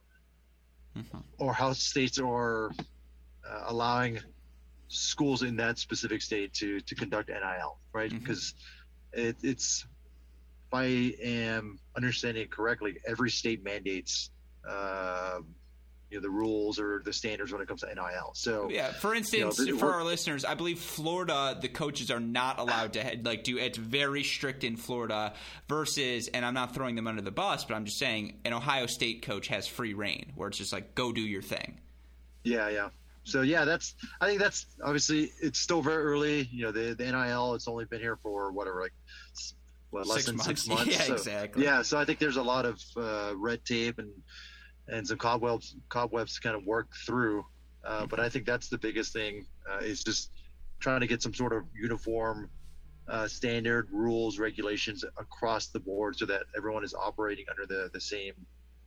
Speaker 1: Mhm.
Speaker 2: or how states are uh, allowing schools in that specific state to to conduct NIL, right?
Speaker 1: Mhm.
Speaker 2: Because it, it's if I am understanding it correctly, every state mandates um, you know the rules or the standards when it comes to NIL. So
Speaker 1: Yeah, for instance,
Speaker 2: You know,
Speaker 1: for our listeners, I believe Florida, the coaches are not allowed to like do. It's very strict in Florida versus, and I'm not throwing them under the bus, but I'm just saying an Ohio State coach has free reign, where it's just like go do your thing.
Speaker 2: Yeah, yeah. So yeah, that's I think that's obviously it's still very early. You know, the the NIL it's only been here for whatever like what, less
Speaker 1: Six
Speaker 2: than
Speaker 1: months.
Speaker 2: six months.
Speaker 1: Yeah,
Speaker 2: so,
Speaker 1: exactly.
Speaker 2: Yeah, so I think there's a lot of uh, red tape and and some cobwebs cobwebs to kind of work through. Uh, but I think that's the biggest thing uh, is just trying to get some sort of uniform uh, standard rules regulations across the board so that everyone is operating under the the same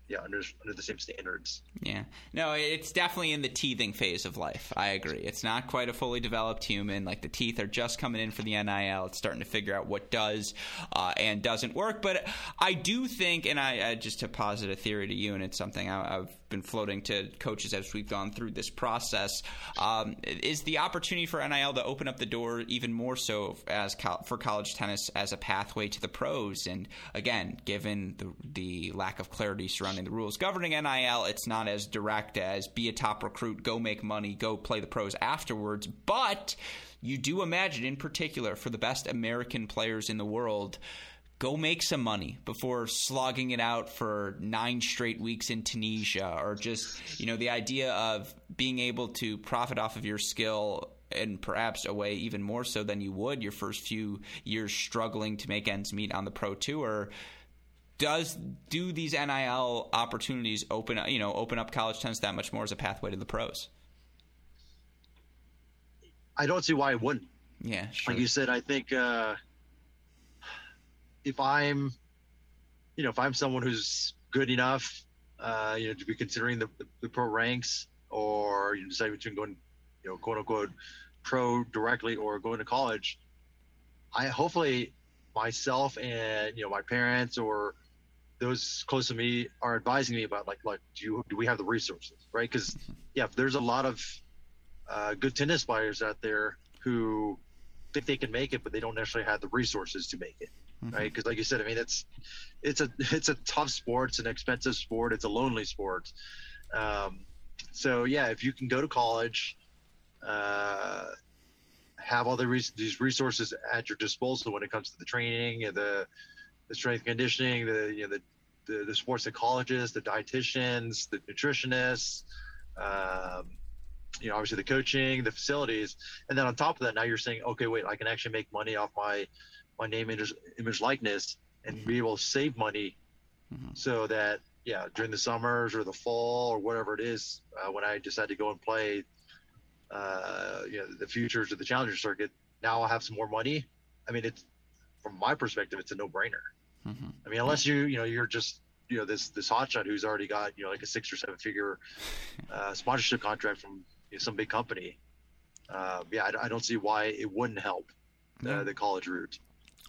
Speaker 2: yeah under under the same standards.
Speaker 1: Yeah. No it's definitely in the teething phase of life. I agree. It's not quite a fully developed human. Like the teeth are just coming in for the nil it's starting to figure out what does uh, and doesn't work. But i do think and i, I just to posit a theory to you and it's something I, i've been floating to coaches as we've gone through this process um, is the opportunity for nil to open up the door even more so as for college tennis as a pathway to the pros and again given the, the lack of clarity surrounding the rules governing NIL. It's not as direct as be a top recruit, go make money, go play the pros afterwards. But you do imagine, in particular, for the best American players in the world, go make some money before slogging it out for nine straight weeks in Tunisia, or just, you know, the idea of being able to profit off of your skill and perhaps a way even more so than you would your first few years struggling to make ends meet on the pro tour does do these NIL opportunities open you know open up college tennis that much more as a pathway to the pros?
Speaker 2: I don't see why it wouldn't.
Speaker 1: Yeah,
Speaker 2: sure. like you said, I think uh, if I'm, you know, if I'm someone who's good enough, uh, you know, to be considering the, the, the pro ranks, or you decide between going, you know, quote unquote, pro directly or going to college, I hopefully myself and you know my parents or those close to me are advising me about like like do you do we have the resources right? Because yeah there's a lot of uh, good tennis players out there who think they can make it but they don't necessarily have the resources to make it mm-hmm. right? Because like you said i mean it's it's a it's a tough sport. It's an expensive sport. It's a lonely sport. Um, so yeah if you can go to college uh, have all the res- these resources at your disposal when it comes to the training and the the strength conditioning, the you know the the, the sports psychologists, the dietitians, the nutritionists, um, you know, obviously the coaching, the facilities, and then on top of that, now you're saying, okay, wait, I can actually make money off my my name, image, image likeness, and be able to save money, mm-hmm. so that yeah, during the summers or the fall or whatever it is, uh, when I decide to go and play, uh, you know, the futures of the challenger circuit, now I'll have some more money. I mean, it's from my perspective, it's a no brainer. Mm-hmm. I mean, unless you you know you're just you know this this hotshot who's already got you know like a six or seven figure uh, sponsorship contract from you know, some big company. Uh, yeah, I, I, don't see why it wouldn't help uh, the college route.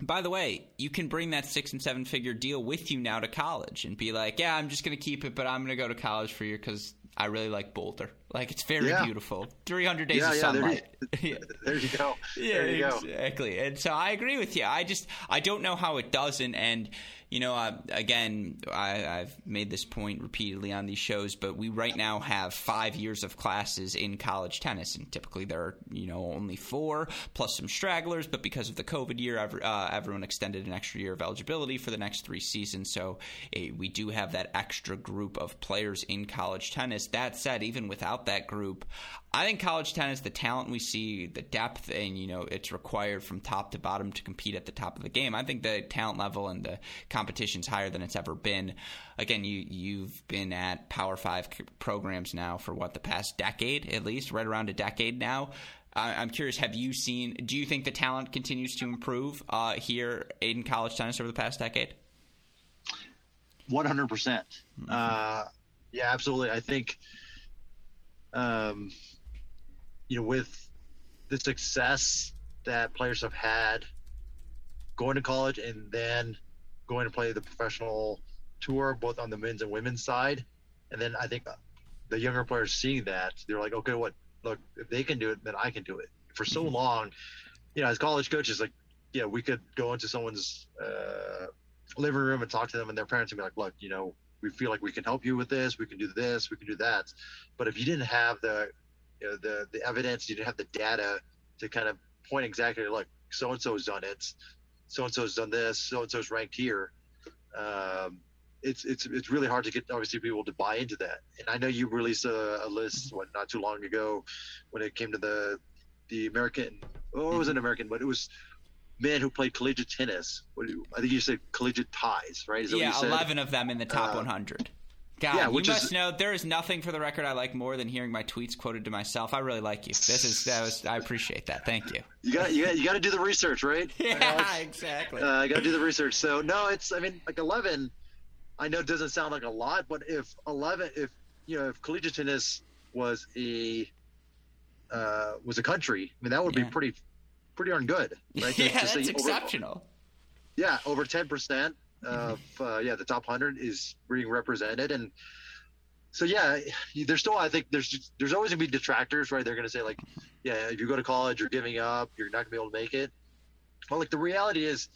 Speaker 1: By the way, you can bring that six and seven figure deal with you now to college and be like, yeah, I'm just going to keep it, but I'm going to go to college for you because I really like Boulder. Like it's very yeah. beautiful. 300 days yeah, of sunlight.
Speaker 2: There you, there you go.
Speaker 1: yeah,
Speaker 2: you
Speaker 1: exactly. Go. And so I agree with you. I just I don't know how it doesn't. And you know, uh, again, I, I've made this point repeatedly on these shows, but we right now have five years of classes in college tennis, and typically there are you know only four plus some stragglers. But because of the COVID year, uh, everyone extended an extra year of eligibility for the next three seasons. So eh, we do have that extra group of players in college tennis. That said, even without that group, I think college tennis, the talent we see, the depth, and you know it's required from top to bottom to compete at the top of the game. I think the talent level and the competition's higher than it's ever been. Again, you you've been at Power Five programs now for what the past decade, at least, right around a decade now. I'm curious, have you seen? Do you think the talent continues to improve uh, here in college tennis over the past decade?
Speaker 2: One hundred percent. Uh, yeah, absolutely. I think. Um, you know, with the success that players have had going to college and then going to play the professional tour, both on the men's and women's side. And then I think the younger players seeing that, they're like, okay, what, look, if they can do it, then I can do it. For so mm-hmm. long, you know, as college coaches, like, yeah, we could go into someone's uh, living room and talk to them and their parents and be like, look, you know, we feel like we can help you with this, we can do this, we can do that. But if you didn't have the you know, the the evidence, you didn't have the data to kind of point exactly like so and so's done it, so and so's done this, so and so's ranked here. Um, it's it's it's really hard to get obviously people to buy into that. And I know you released a, a list what not too long ago when it came to the the American. Oh, it was an American, but it was men who played collegiate tennis. What, I think you said collegiate ties, right?
Speaker 1: yeah, eleven of them in the top uh, 100. God, yeah, you must is, know there is nothing for the record I like more than hearing my tweets quoted to myself. I really like you. This is that was I appreciate that. Thank you.
Speaker 2: You got you got, you got to do the research, right?
Speaker 1: Yeah, exactly.
Speaker 2: Uh, I got to do the research. So no, it's I mean like eleven. I know it doesn't sound like a lot, but if eleven, if you know, if collegiate tennis was a uh, was a country, I mean that would yeah. be pretty pretty darn good.
Speaker 1: Right? yeah, that's exceptional.
Speaker 2: Yeah, over ten percent of uh, yeah the top hundred is being represented, and so yeah, there's still I think there's just, there's always gonna be detractors, right? They're gonna say like, yeah, if you go to college, you're giving up, you're not gonna be able to make it. Well, like the reality is,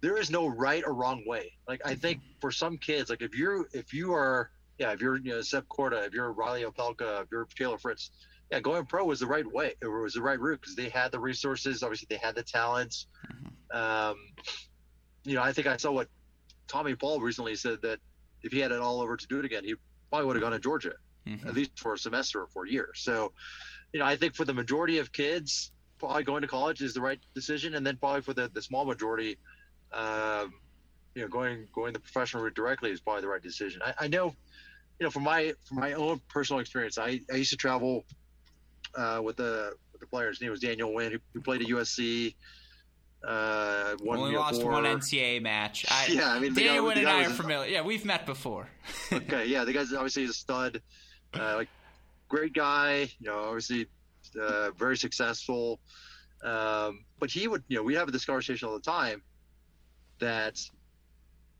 Speaker 2: there is no right or wrong way. Like I think for some kids, like if you're if you are yeah, if you're you know Seb Korda, if you're Reilly Opelka, if you're Taylor Fritz, yeah, going pro was the right way. It was the right route because they had the resources. Obviously, they had the talents. Mm-hmm. Um, you know, I think I saw what Tommy Paul recently said that if he had it all over to do it again, he probably would have gone to Georgia, mm-hmm. at least for a semester or for a year. So, you know, I think for the majority of kids, probably going to college is the right decision, and then probably for the, the small majority, um, you know, going going the professional route directly is probably the right decision. I, I know, you know, from my from my own personal experience, I, I used to travel uh, with the with the players. Name was Daniel Nguyen, who, who played at USC. Uh,
Speaker 1: one Only lost one NCAA match. I, yeah, I mean, Daniel guy, and I are familiar. Yeah, we've met before.
Speaker 2: okay, yeah, the guy's obviously a stud, uh, like great guy. You know, obviously uh, very successful. Um, but he would, you know, we have this conversation all the time that,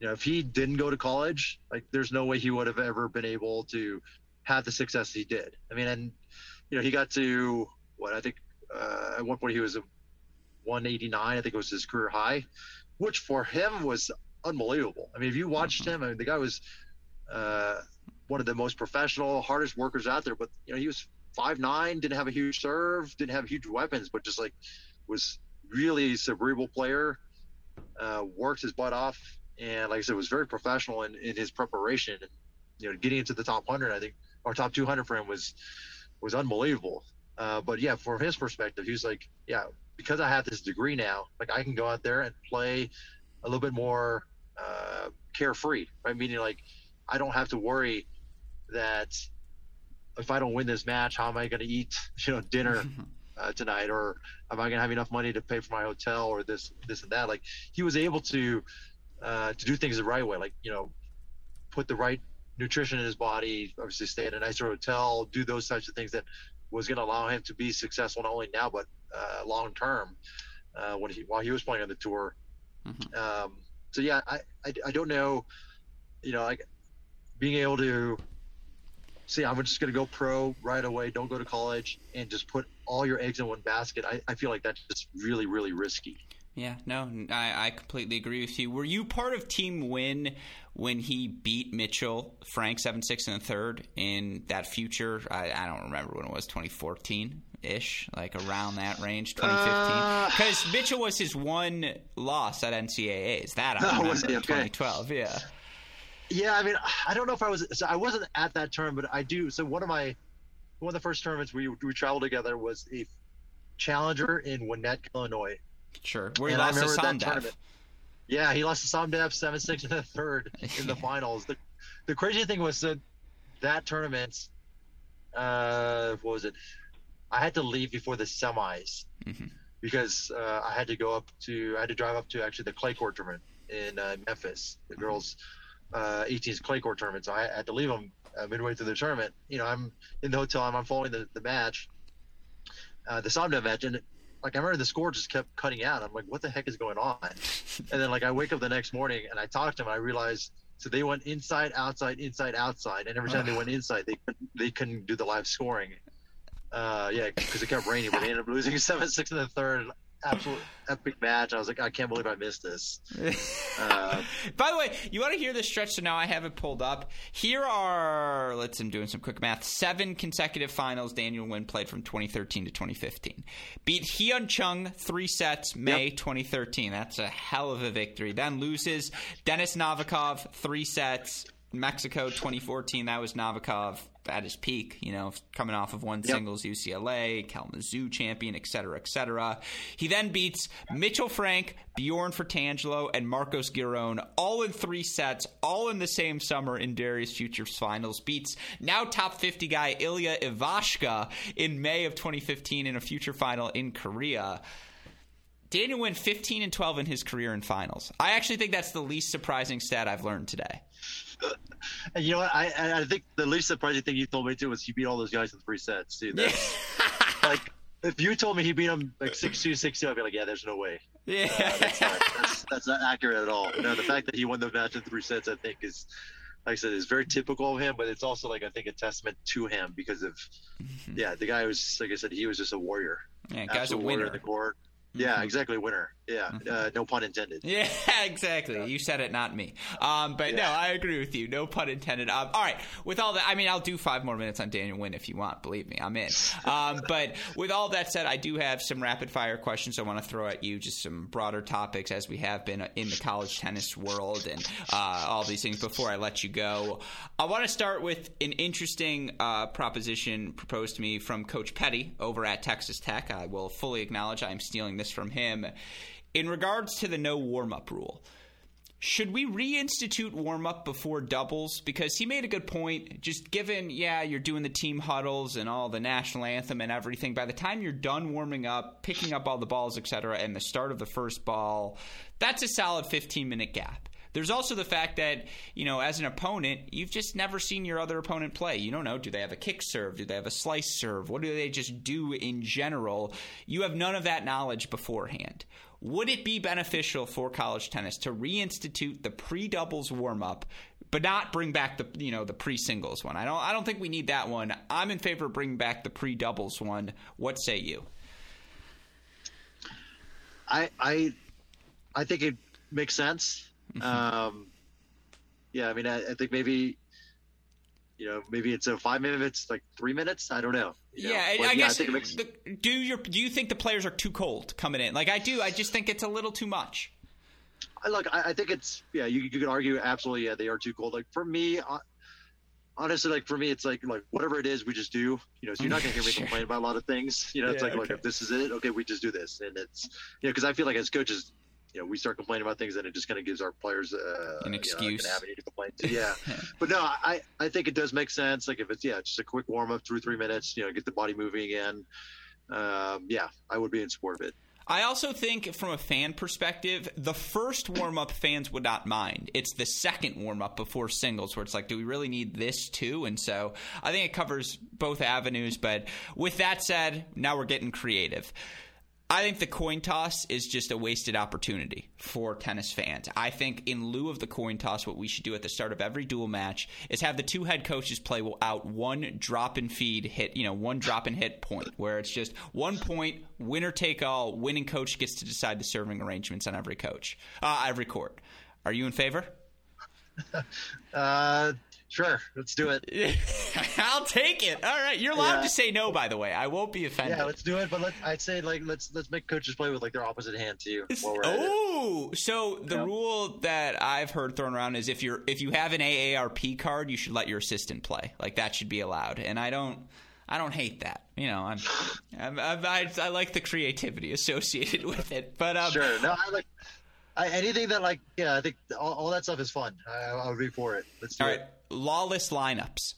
Speaker 2: you know, if he didn't go to college, like there's no way he would have ever been able to have the success he did. I mean, and you know, he got to what I think uh, at one point he was a 189. I think it was his career high, which for him was unbelievable. I mean, if you watched him, I mean, the guy was uh, one of the most professional, hardest workers out there. But you know, he was five nine, didn't have a huge serve, didn't have huge weapons, but just like was really a cerebral player. Uh, worked his butt off, and like I said, was very professional in, in his preparation. And you know, getting into the top hundred, I think, or top two hundred for him was was unbelievable. Uh, but yeah, from his perspective, he was like, yeah, because I have this degree now, like I can go out there and play a little bit more uh, carefree, right? Meaning like I don't have to worry that if I don't win this match, how am I going to eat, you know, dinner uh, tonight, or am I going to have enough money to pay for my hotel, or this, this and that? Like he was able to uh, to do things the right way, like you know, put the right nutrition in his body, obviously stay at a nicer hotel, do those types of things that was going to allow him to be successful not only now but uh, long term uh, when he while he was playing on the tour. Mm-hmm. Um, so yeah, I, I, I don't know, you know, like being able to see I'm just going to go pro right away, don't go to college, and just put all your eggs in one basket. I, I feel like that's just really really risky.
Speaker 1: Yeah, no, I, I completely agree with you. Were you part of Team Nguyen when he beat Mitchell, Frank, 7 6 and the third in that future? I, I don't remember when it was, 2014 ish, like around that range, 2015? Because uh, Mitchell was his one loss at NCAAs. That I remember, was okay. 2012, yeah.
Speaker 2: Yeah, I mean, I don't know if I was, so I wasn't at that tournament, but I do. So one of my, one of the first tournaments we, we traveled together was a challenger in Winnetka, Illinois
Speaker 1: Sure. Where he and lost to Somdev.
Speaker 2: Yeah, he lost to Somdev 7 6 in the third in the finals. The, the crazy thing was that that tournament, uh, what was it? I had to leave before the semis mm-hmm. because uh, I had to go up to, I had to drive up to actually the clay court tournament in uh, Memphis, the mm-hmm. girls' uh, 18s clay court tournament. So I had to leave them uh, midway through the tournament. You know, I'm in the hotel, I'm, I'm following the, the match, uh, the Somdev match, and like I remember the score just kept cutting out. I'm like, what the heck is going on? and then like I wake up the next morning and I talk to. And I realized so they went inside, outside, inside, outside, and every time they went inside, they they couldn't do the live scoring. Uh, yeah, because it kept raining, but they ended up losing seven six in the third absolute epic match. I was like, I can't believe I missed this.
Speaker 1: Uh, By the way, you want to hear this stretch? So now I have it pulled up. Here are, let's, I'm doing some quick math, seven consecutive finals Daniel Nguyen played from 2013 to 2015. Beat Hyun Chung three sets May yep. 2013. That's a hell of a victory. Then loses Denis Novikov three sets Mexico 2014, that was Novikov at his peak, you know, coming off of one yep. singles UCLA, Kalamazoo champion, et cetera, et cetera. He then beats Mitchell Frank, Bjorn Fratangelo, and Marcos Giron all in three sets, all in the same summer in various Futures finals. Beats now top 50 guy Ilya Ivashka in May of 2015 in a future final in Korea. Daniel went 15 and 12 in his career in finals. I actually think that's the least surprising stat I've learned today.
Speaker 2: And you know what? I I think the least surprising thing you told me too was he beat all those guys in three sets. Dude, like if you told me he beat them like six two six two, I'd be like, yeah, there's no way.
Speaker 1: Yeah,
Speaker 2: uh, that's, not, that's, that's, not accurate at all. You know, the fact that he won the match in three sets, I think, is like I said, is very typical of him. But it's also like I think a testament to him because of mm-hmm. yeah, the guy was like I said, he was just a warrior.
Speaker 1: Yeah, guy's a winner
Speaker 2: in the court. Yeah, mm-hmm. exactly. Winner. Yeah, mm-hmm. uh, no pun intended.
Speaker 1: Yeah, exactly. Yeah. You said it, not me. Um, but yeah. no, I agree with you. No pun intended. Um, all right. With all that, I mean, I'll do five more minutes on Daniel Nguyen if you want. Believe me, I'm in. Um, but with all that said, I do have some rapid fire questions I want to throw at you. Just some broader topics as we have been in the college tennis world and uh, all these things. Before I let you go, I want to start with an interesting uh, proposition proposed to me from Coach Petty over at Texas Tech. I will fully acknowledge I am stealing this from him in regards to the no warm up rule, should we reinstitute warm up before doubles? Because he made a good point. Just given, yeah, you're doing the team huddles and all the national anthem and everything. By the time you're done warming up, picking up all the balls, etc., and the start of the first ball, that's a solid 15 minute gap. There's also the fact that, you know, as an opponent, you've just never seen your other opponent play. You don't know, do they have a kick serve? Do they have a slice serve? What do they just do in general? You have none of that knowledge beforehand. Would it be beneficial for college tennis to reinstitute the pre-doubles warm-up, but not bring back the you know the pre-singles one? I don't I don't think we need that one. I'm in favor of bringing back the pre-doubles one. What say you?
Speaker 2: I I I think it makes sense. Mm-hmm. Um, yeah, I mean, I, I think maybe you know, maybe it's a five minutes, like three minutes. I don't know.
Speaker 1: yeah,
Speaker 2: but, I
Speaker 1: yeah, guess. I makes... the, do your do you think the players are too cold coming in? Like I do. I just think it's a little too much.
Speaker 2: I look. I, I think it's yeah. You, you could argue absolutely. Yeah, they are too cold. Like for me, uh, honestly, like for me, it's like like whatever it is, we just do. You know, so you're not gonna hear me sure. complain about a lot of things. You know, it's yeah, like okay. if this is it, okay, we just do this, and it's you know because I feel like as coaches, you know, we start complaining about things, and it just kind of gives our players uh,
Speaker 1: an excuse, you know,
Speaker 2: an avenue to complain. To. Yeah, but no, I I think it does make sense. Like if it's yeah, just a quick warm up, through three minutes, you know, get the body moving again. Um, yeah, I would be in support of it.
Speaker 1: I also think, from a fan perspective, the first warm up fans would not mind. It's the second warm up before singles where it's like, do we really need this too? And so I think it covers both avenues. But with that said, now we're getting creative. I think the coin toss is just a wasted opportunity for tennis fans. I think in lieu of the coin toss, what we should do at the start of every dual match is have the two head coaches play out one drop and feed hit, you know, one drop and hit point where it's just one point, winner take all, winning coach gets to decide the serving arrangements on every coach, uh, every court. Are you in favor?
Speaker 2: uh, Sure, let's do it.
Speaker 1: I'll take it. All right, you're allowed yeah. to say no. By the way, I won't be offended.
Speaker 2: Yeah, let's do it. But let, I'd say like let's let's make coaches play with like their opposite hand too.
Speaker 1: Oh, so the yeah. rule that I've heard thrown around is if you're if you have an AARP card, you should let your assistant play. Like that should be allowed. And I don't. I don't hate that. You know, I'm, I'm, I'm I, I like the creativity associated with it. But um,
Speaker 2: sure, no, I like I, anything that like yeah, I think all, all that stuff is fun. I, I'll be for it. Let's do all right. it.
Speaker 1: Lawless lineups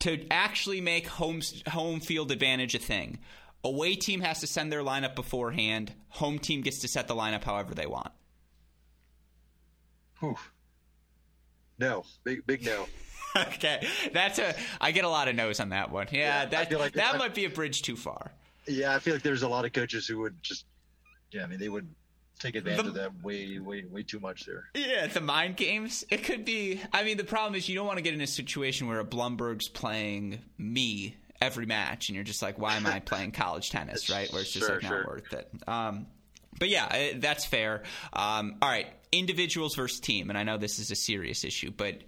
Speaker 1: to actually make home home field advantage a thing. Away team has to send their lineup beforehand. Home team gets to set the lineup however they want.
Speaker 2: Whew. No, big big no.
Speaker 1: okay, that's a. I get a lot of no's on that one. Yeah, yeah that like that I, might be a bridge too far.
Speaker 2: Yeah, I feel like there's a lot of coaches who would just. Yeah, I mean they would take advantage the, of that way, way, way too much there.
Speaker 1: Yeah, the mind games. It could be. I mean, the problem is you don't want to get in a situation where a Blumberg's playing me every match, and you're just like, why am I playing college tennis, right? Where it's just sure, like not sure. worth it. Um, but yeah, eh, that's fair. Um, all right, individuals versus team, and I know this is a serious issue, but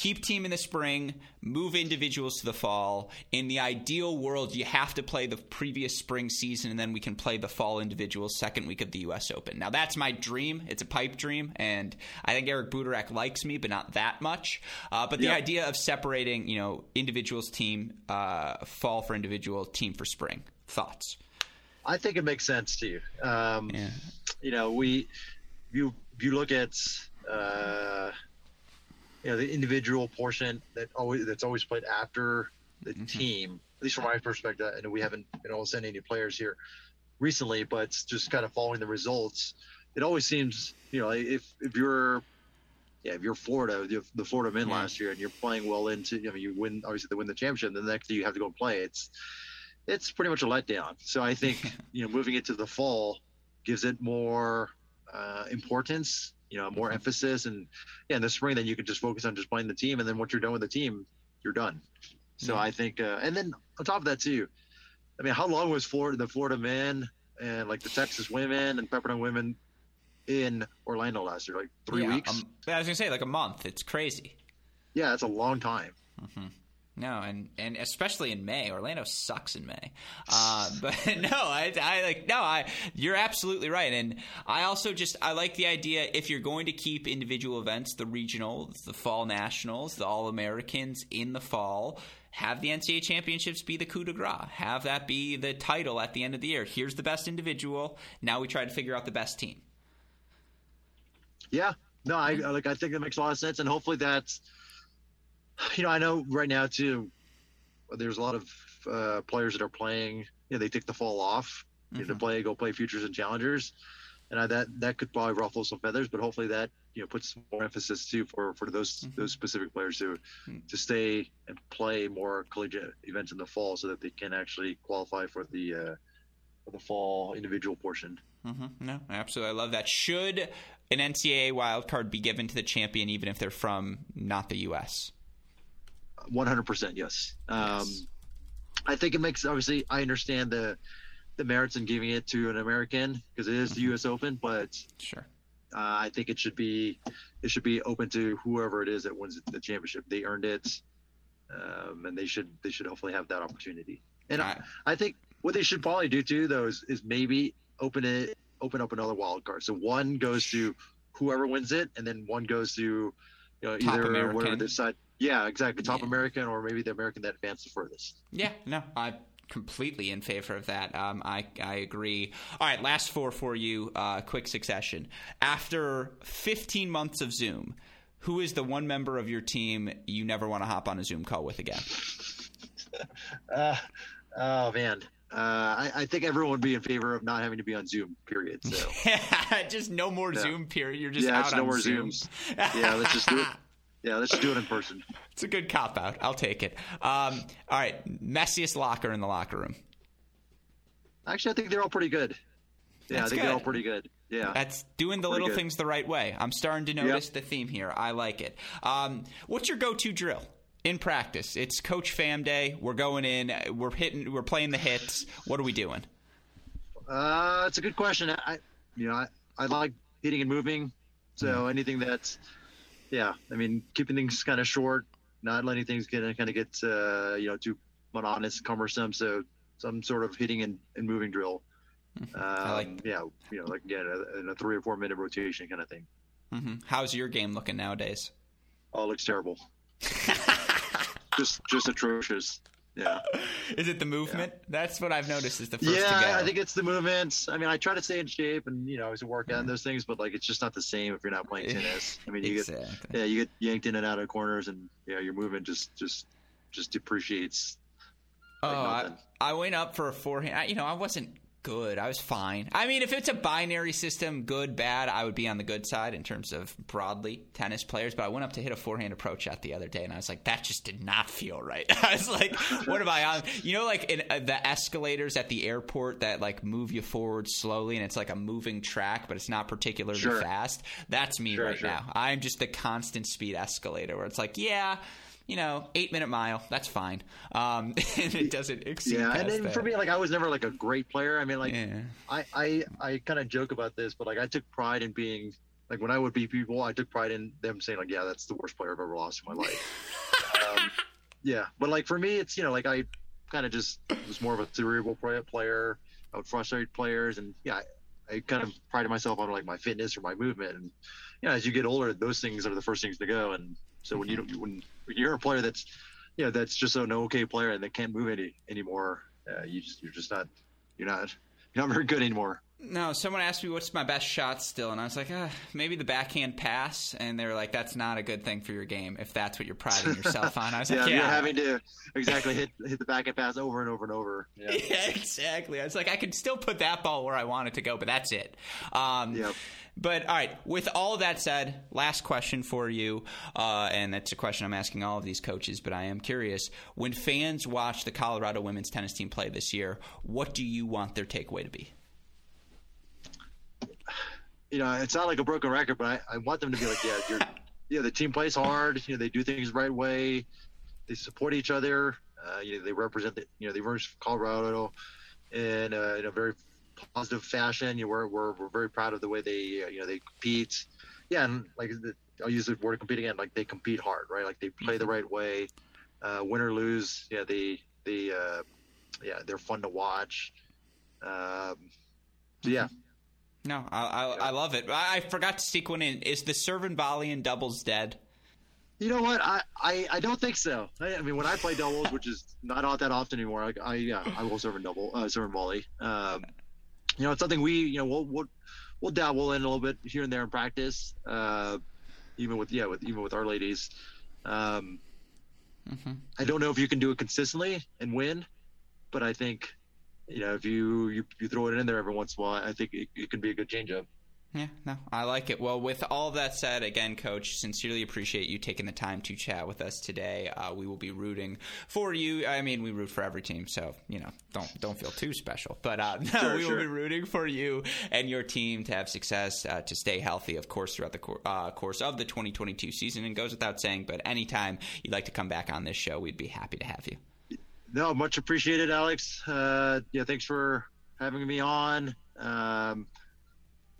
Speaker 1: keep team in the spring, move individuals to the fall. In the ideal world, you have to play the previous spring season, and then we can play the fall individuals second week of the U.S. Open. Now, that's my dream. It's a pipe dream, and I think Eric Butorac likes me, but not that much. Uh, but the yep. idea of separating, you know, individuals team, uh, fall for individual, team for spring. Thoughts?
Speaker 2: I think it makes sense to you. Um, yeah. You know, we you you look at uh, you know the individual portion that always that's always played after the mm-hmm. team. At least from my perspective, and we haven't you know sent any players here recently, but just kind of following the results. It always seems you know if if you're yeah, if you're Florida, the Florida men yeah. last year, and you're playing well into, you know, you win obviously they win the championship. Then the next day you have to go and play. It's it's pretty much a letdown. So I think you know moving into the fall gives it more uh, importance, you know, more mm-hmm. emphasis, and yeah, in the spring then you can just focus on just playing the team, and then once you're done with the team, you're done. So yeah. I think, uh, and then on top of that too, I mean, how long was Florida the Florida men and like the Texas women and Pepperdine women in Orlando last year? Like three
Speaker 1: yeah,
Speaker 2: weeks.
Speaker 1: Um, I was gonna say like a month. It's crazy.
Speaker 2: Yeah, it's a long time.
Speaker 1: Mm-hmm. No, and and especially in May, Orlando sucks in May. Uh, but no, I, I like no, I you're absolutely right, and I also just I like the idea if you're going to keep individual events, the regionals, the fall nationals, the All Americans in the fall. Have the NCAA championships be the coup de grace. Have that be the title at the end of the year. Here's the best individual. Now we try to figure out the best team.
Speaker 2: Yeah, no, I like. I think that makes a lot of sense, and hopefully that's you know, I know right now too. There's a lot of uh, players that are playing. You know, they take the fall off mm-hmm. to play, go play futures and challengers, and I, that that could probably ruffle some feathers. But hopefully that you know puts more emphasis too for for those mm-hmm. those specific players to mm-hmm. to stay and play more collegiate events in the fall, so that they can actually qualify for the uh, for the fall individual portion.
Speaker 1: Mm-hmm. No, absolutely, I love that. Should an NCAA wildcard be given to the champion, even if they're from not the U.S.?
Speaker 2: 100% yes. Um, yes. I think it makes obviously I understand the the merits in giving it to an American because it is the mm-hmm. U.S. Open, but
Speaker 1: sure.
Speaker 2: Uh, I think it should be it should be open to whoever it is that wins the championship. They earned it, um, and they should they should hopefully have that opportunity. And I, I think what they should probably do too, though, is, is maybe open it open up another wild card. So one goes to whoever wins it, and then one goes to you know either
Speaker 1: American.
Speaker 2: whatever they decide. Yeah, exactly. Top yeah. American or maybe the American that advanced the furthest.
Speaker 1: Yeah, no, I'm completely in favor of that. Um, I I agree. All right, last four for you. Uh, quick succession. After 15 months of Zoom, who is the one member of your team you never want to hop on a Zoom call with again?
Speaker 2: uh, oh man. Uh, I, I, think everyone would be in favor of not having to be on Zoom. Period. So
Speaker 1: just no more. Zoom. Period. You're just yeah, out
Speaker 2: no
Speaker 1: more
Speaker 2: Zoom. Zooms. yeah, let's just do it. Yeah, let's do it in person.
Speaker 1: It's a good cop out. I'll take it. Um, all right, messiest locker in the locker room.
Speaker 2: Actually, I think they're all pretty good. Yeah, That's I think good. they're all pretty good. Yeah,
Speaker 1: that's doing the pretty little good. things the right way. I'm starting to notice yep. the theme here. I like it. Um, what's your go-to drill? in practice. It's Coach Fam Day. We're going in. We're hitting. We're playing the hits. What are we doing?
Speaker 2: Uh, it's a good question. I, you know, I, I like hitting and moving. So mm anything that's yeah, I mean, keeping things kind of short, not letting things get kind of get uh, you know too monotonous, cumbersome. So some sort of hitting and, and moving drill. Um, like, yeah, you know, like again, a, in a three or four minute rotation kind of thing.
Speaker 1: Mm-hmm. How's your game looking nowadays?
Speaker 2: Oh, it looks terrible. just just atrocious. Yeah.
Speaker 1: is it the movement? Yeah. That's what I've noticed is the first
Speaker 2: Yeah, I think it's the movements. I mean, I try to stay in shape and you know, I always work out those things, but like it's just not the same if you're not playing tennis. I mean, you exactly. get yeah, you get yanked in and out of corners, and yeah, your movement just just just depreciates.
Speaker 1: Like oh, I, I went up for a forehand. I, you know, I wasn't good. I was fine. I mean, if it's a binary system, good, bad, I would be on the good side in terms of broadly tennis players. But I went up to hit a forehand approach shot the other day, and I was like, that just did not feel right. I was like, what am I on? You know, like in, uh, the escalators at the airport that like move you forward slowly, and it's like a moving track, but it's not particularly sure. fast. That's me sure, right sure. now. I'm just the constant speed escalator where it's like, yeah you know, eight minute mile. That's fine. Um, and it doesn't exceed.
Speaker 2: Yeah, and then that. for me, like I was never like a great player. I mean, like yeah. I I I kind of joke about this, but like I took pride in being like when I would beat people, I took pride in them saying like, yeah, that's the worst player I've ever lost in my life. um, yeah, but like for me, it's you know like I kind of just was more of a cerebral player. I would frustrate players, and yeah, I, I kind of prided myself on like my fitness or my movement. And you know, as you get older, those things are the first things to go. And so when you mm-hmm. don't, when, when you're a player that's you know that's just an okay player and they can't move any anymore, uh, you just you're just not you're not you're not very good anymore.
Speaker 1: No, someone asked me what's my best shot still, and I was like, uh, maybe the backhand pass. And they were like, that's not a good thing for your game if that's what you're priding yourself on. I was
Speaker 2: yeah,
Speaker 1: like, yeah,
Speaker 2: you're having to exactly hit hit the backhand pass over and over and over.
Speaker 1: Yeah. yeah, exactly. I was like, I could still put that ball where I want it to go, but that's it. Um, yep. But all right, with all that said, last question for you, uh, and that's a question I'm asking all of these coaches, but I am curious. When fans watch the Colorado women's tennis team play this year, what do you want their takeaway to be?
Speaker 2: You know, it's not like a broken record, but I, I want them to be like, yeah, you're, yeah, the team plays hard. You know, they do things the right way. They support each other. Uh, you know, they represent the, you know, they represent Colorado in, uh, in a very positive fashion. You know, we're, we're, we're very proud of the way they, uh, you know, they compete. Yeah. And like, the, I'll use the word compete again. Like they compete hard, right? Like they play the mm-hmm. right way, uh, win or lose. Yeah. They, they, uh, yeah, they're fun to watch. Um, so yeah,
Speaker 1: no, I, I, I love it. I, I, forgot to sneak one in. Is the serve and volley in doubles dead?
Speaker 2: You know what? I, I, I don't think so. I, I mean, when I play doubles, which is not all that often anymore, I, I yeah, I will serve and double, uh, serve and volley. Um, you know, it's something we, you know, we'll, we'll, we'll dabble in a little bit here and there in practice. Uh, even with yeah, with even with our ladies. Um, mm-hmm. I don't know if you can do it consistently and win, but I think you know, if you, you, you throw it in there every once in a while, I think it, it can be a good changeup.
Speaker 1: Yeah, no, I like it. Well, with all that said, again, Coach, sincerely appreciate you taking the time to chat with us today. Uh, we will be rooting for you. I mean, we root for every team, so you know, don't don't feel too special. But uh, no, sure, we sure. will be rooting for you and your team to have success, uh, to stay healthy, of course, throughout the cor- uh, course of the 2022 season. And goes without saying, but anytime you'd like to come back on this show, we'd be happy to have you.
Speaker 2: No, much appreciated, Alex. Uh, yeah, thanks for having me on. Um,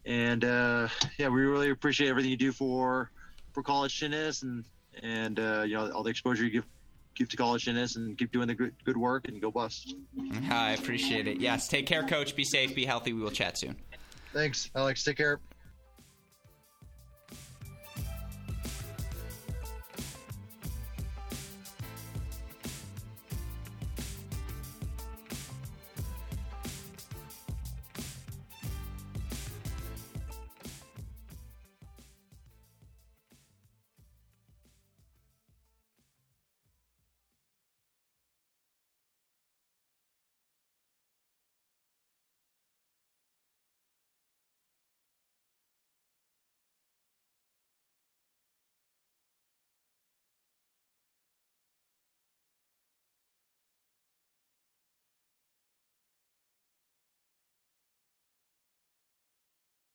Speaker 2: and uh, yeah, we really appreciate everything you do for for college tennis and and uh, you know all the exposure you give give to college tennis and keep doing the good good work and go Buffs.
Speaker 1: I appreciate it. Yes, take care, coach. Be safe. Be healthy. We will chat soon.
Speaker 2: Thanks, Alex. Take care.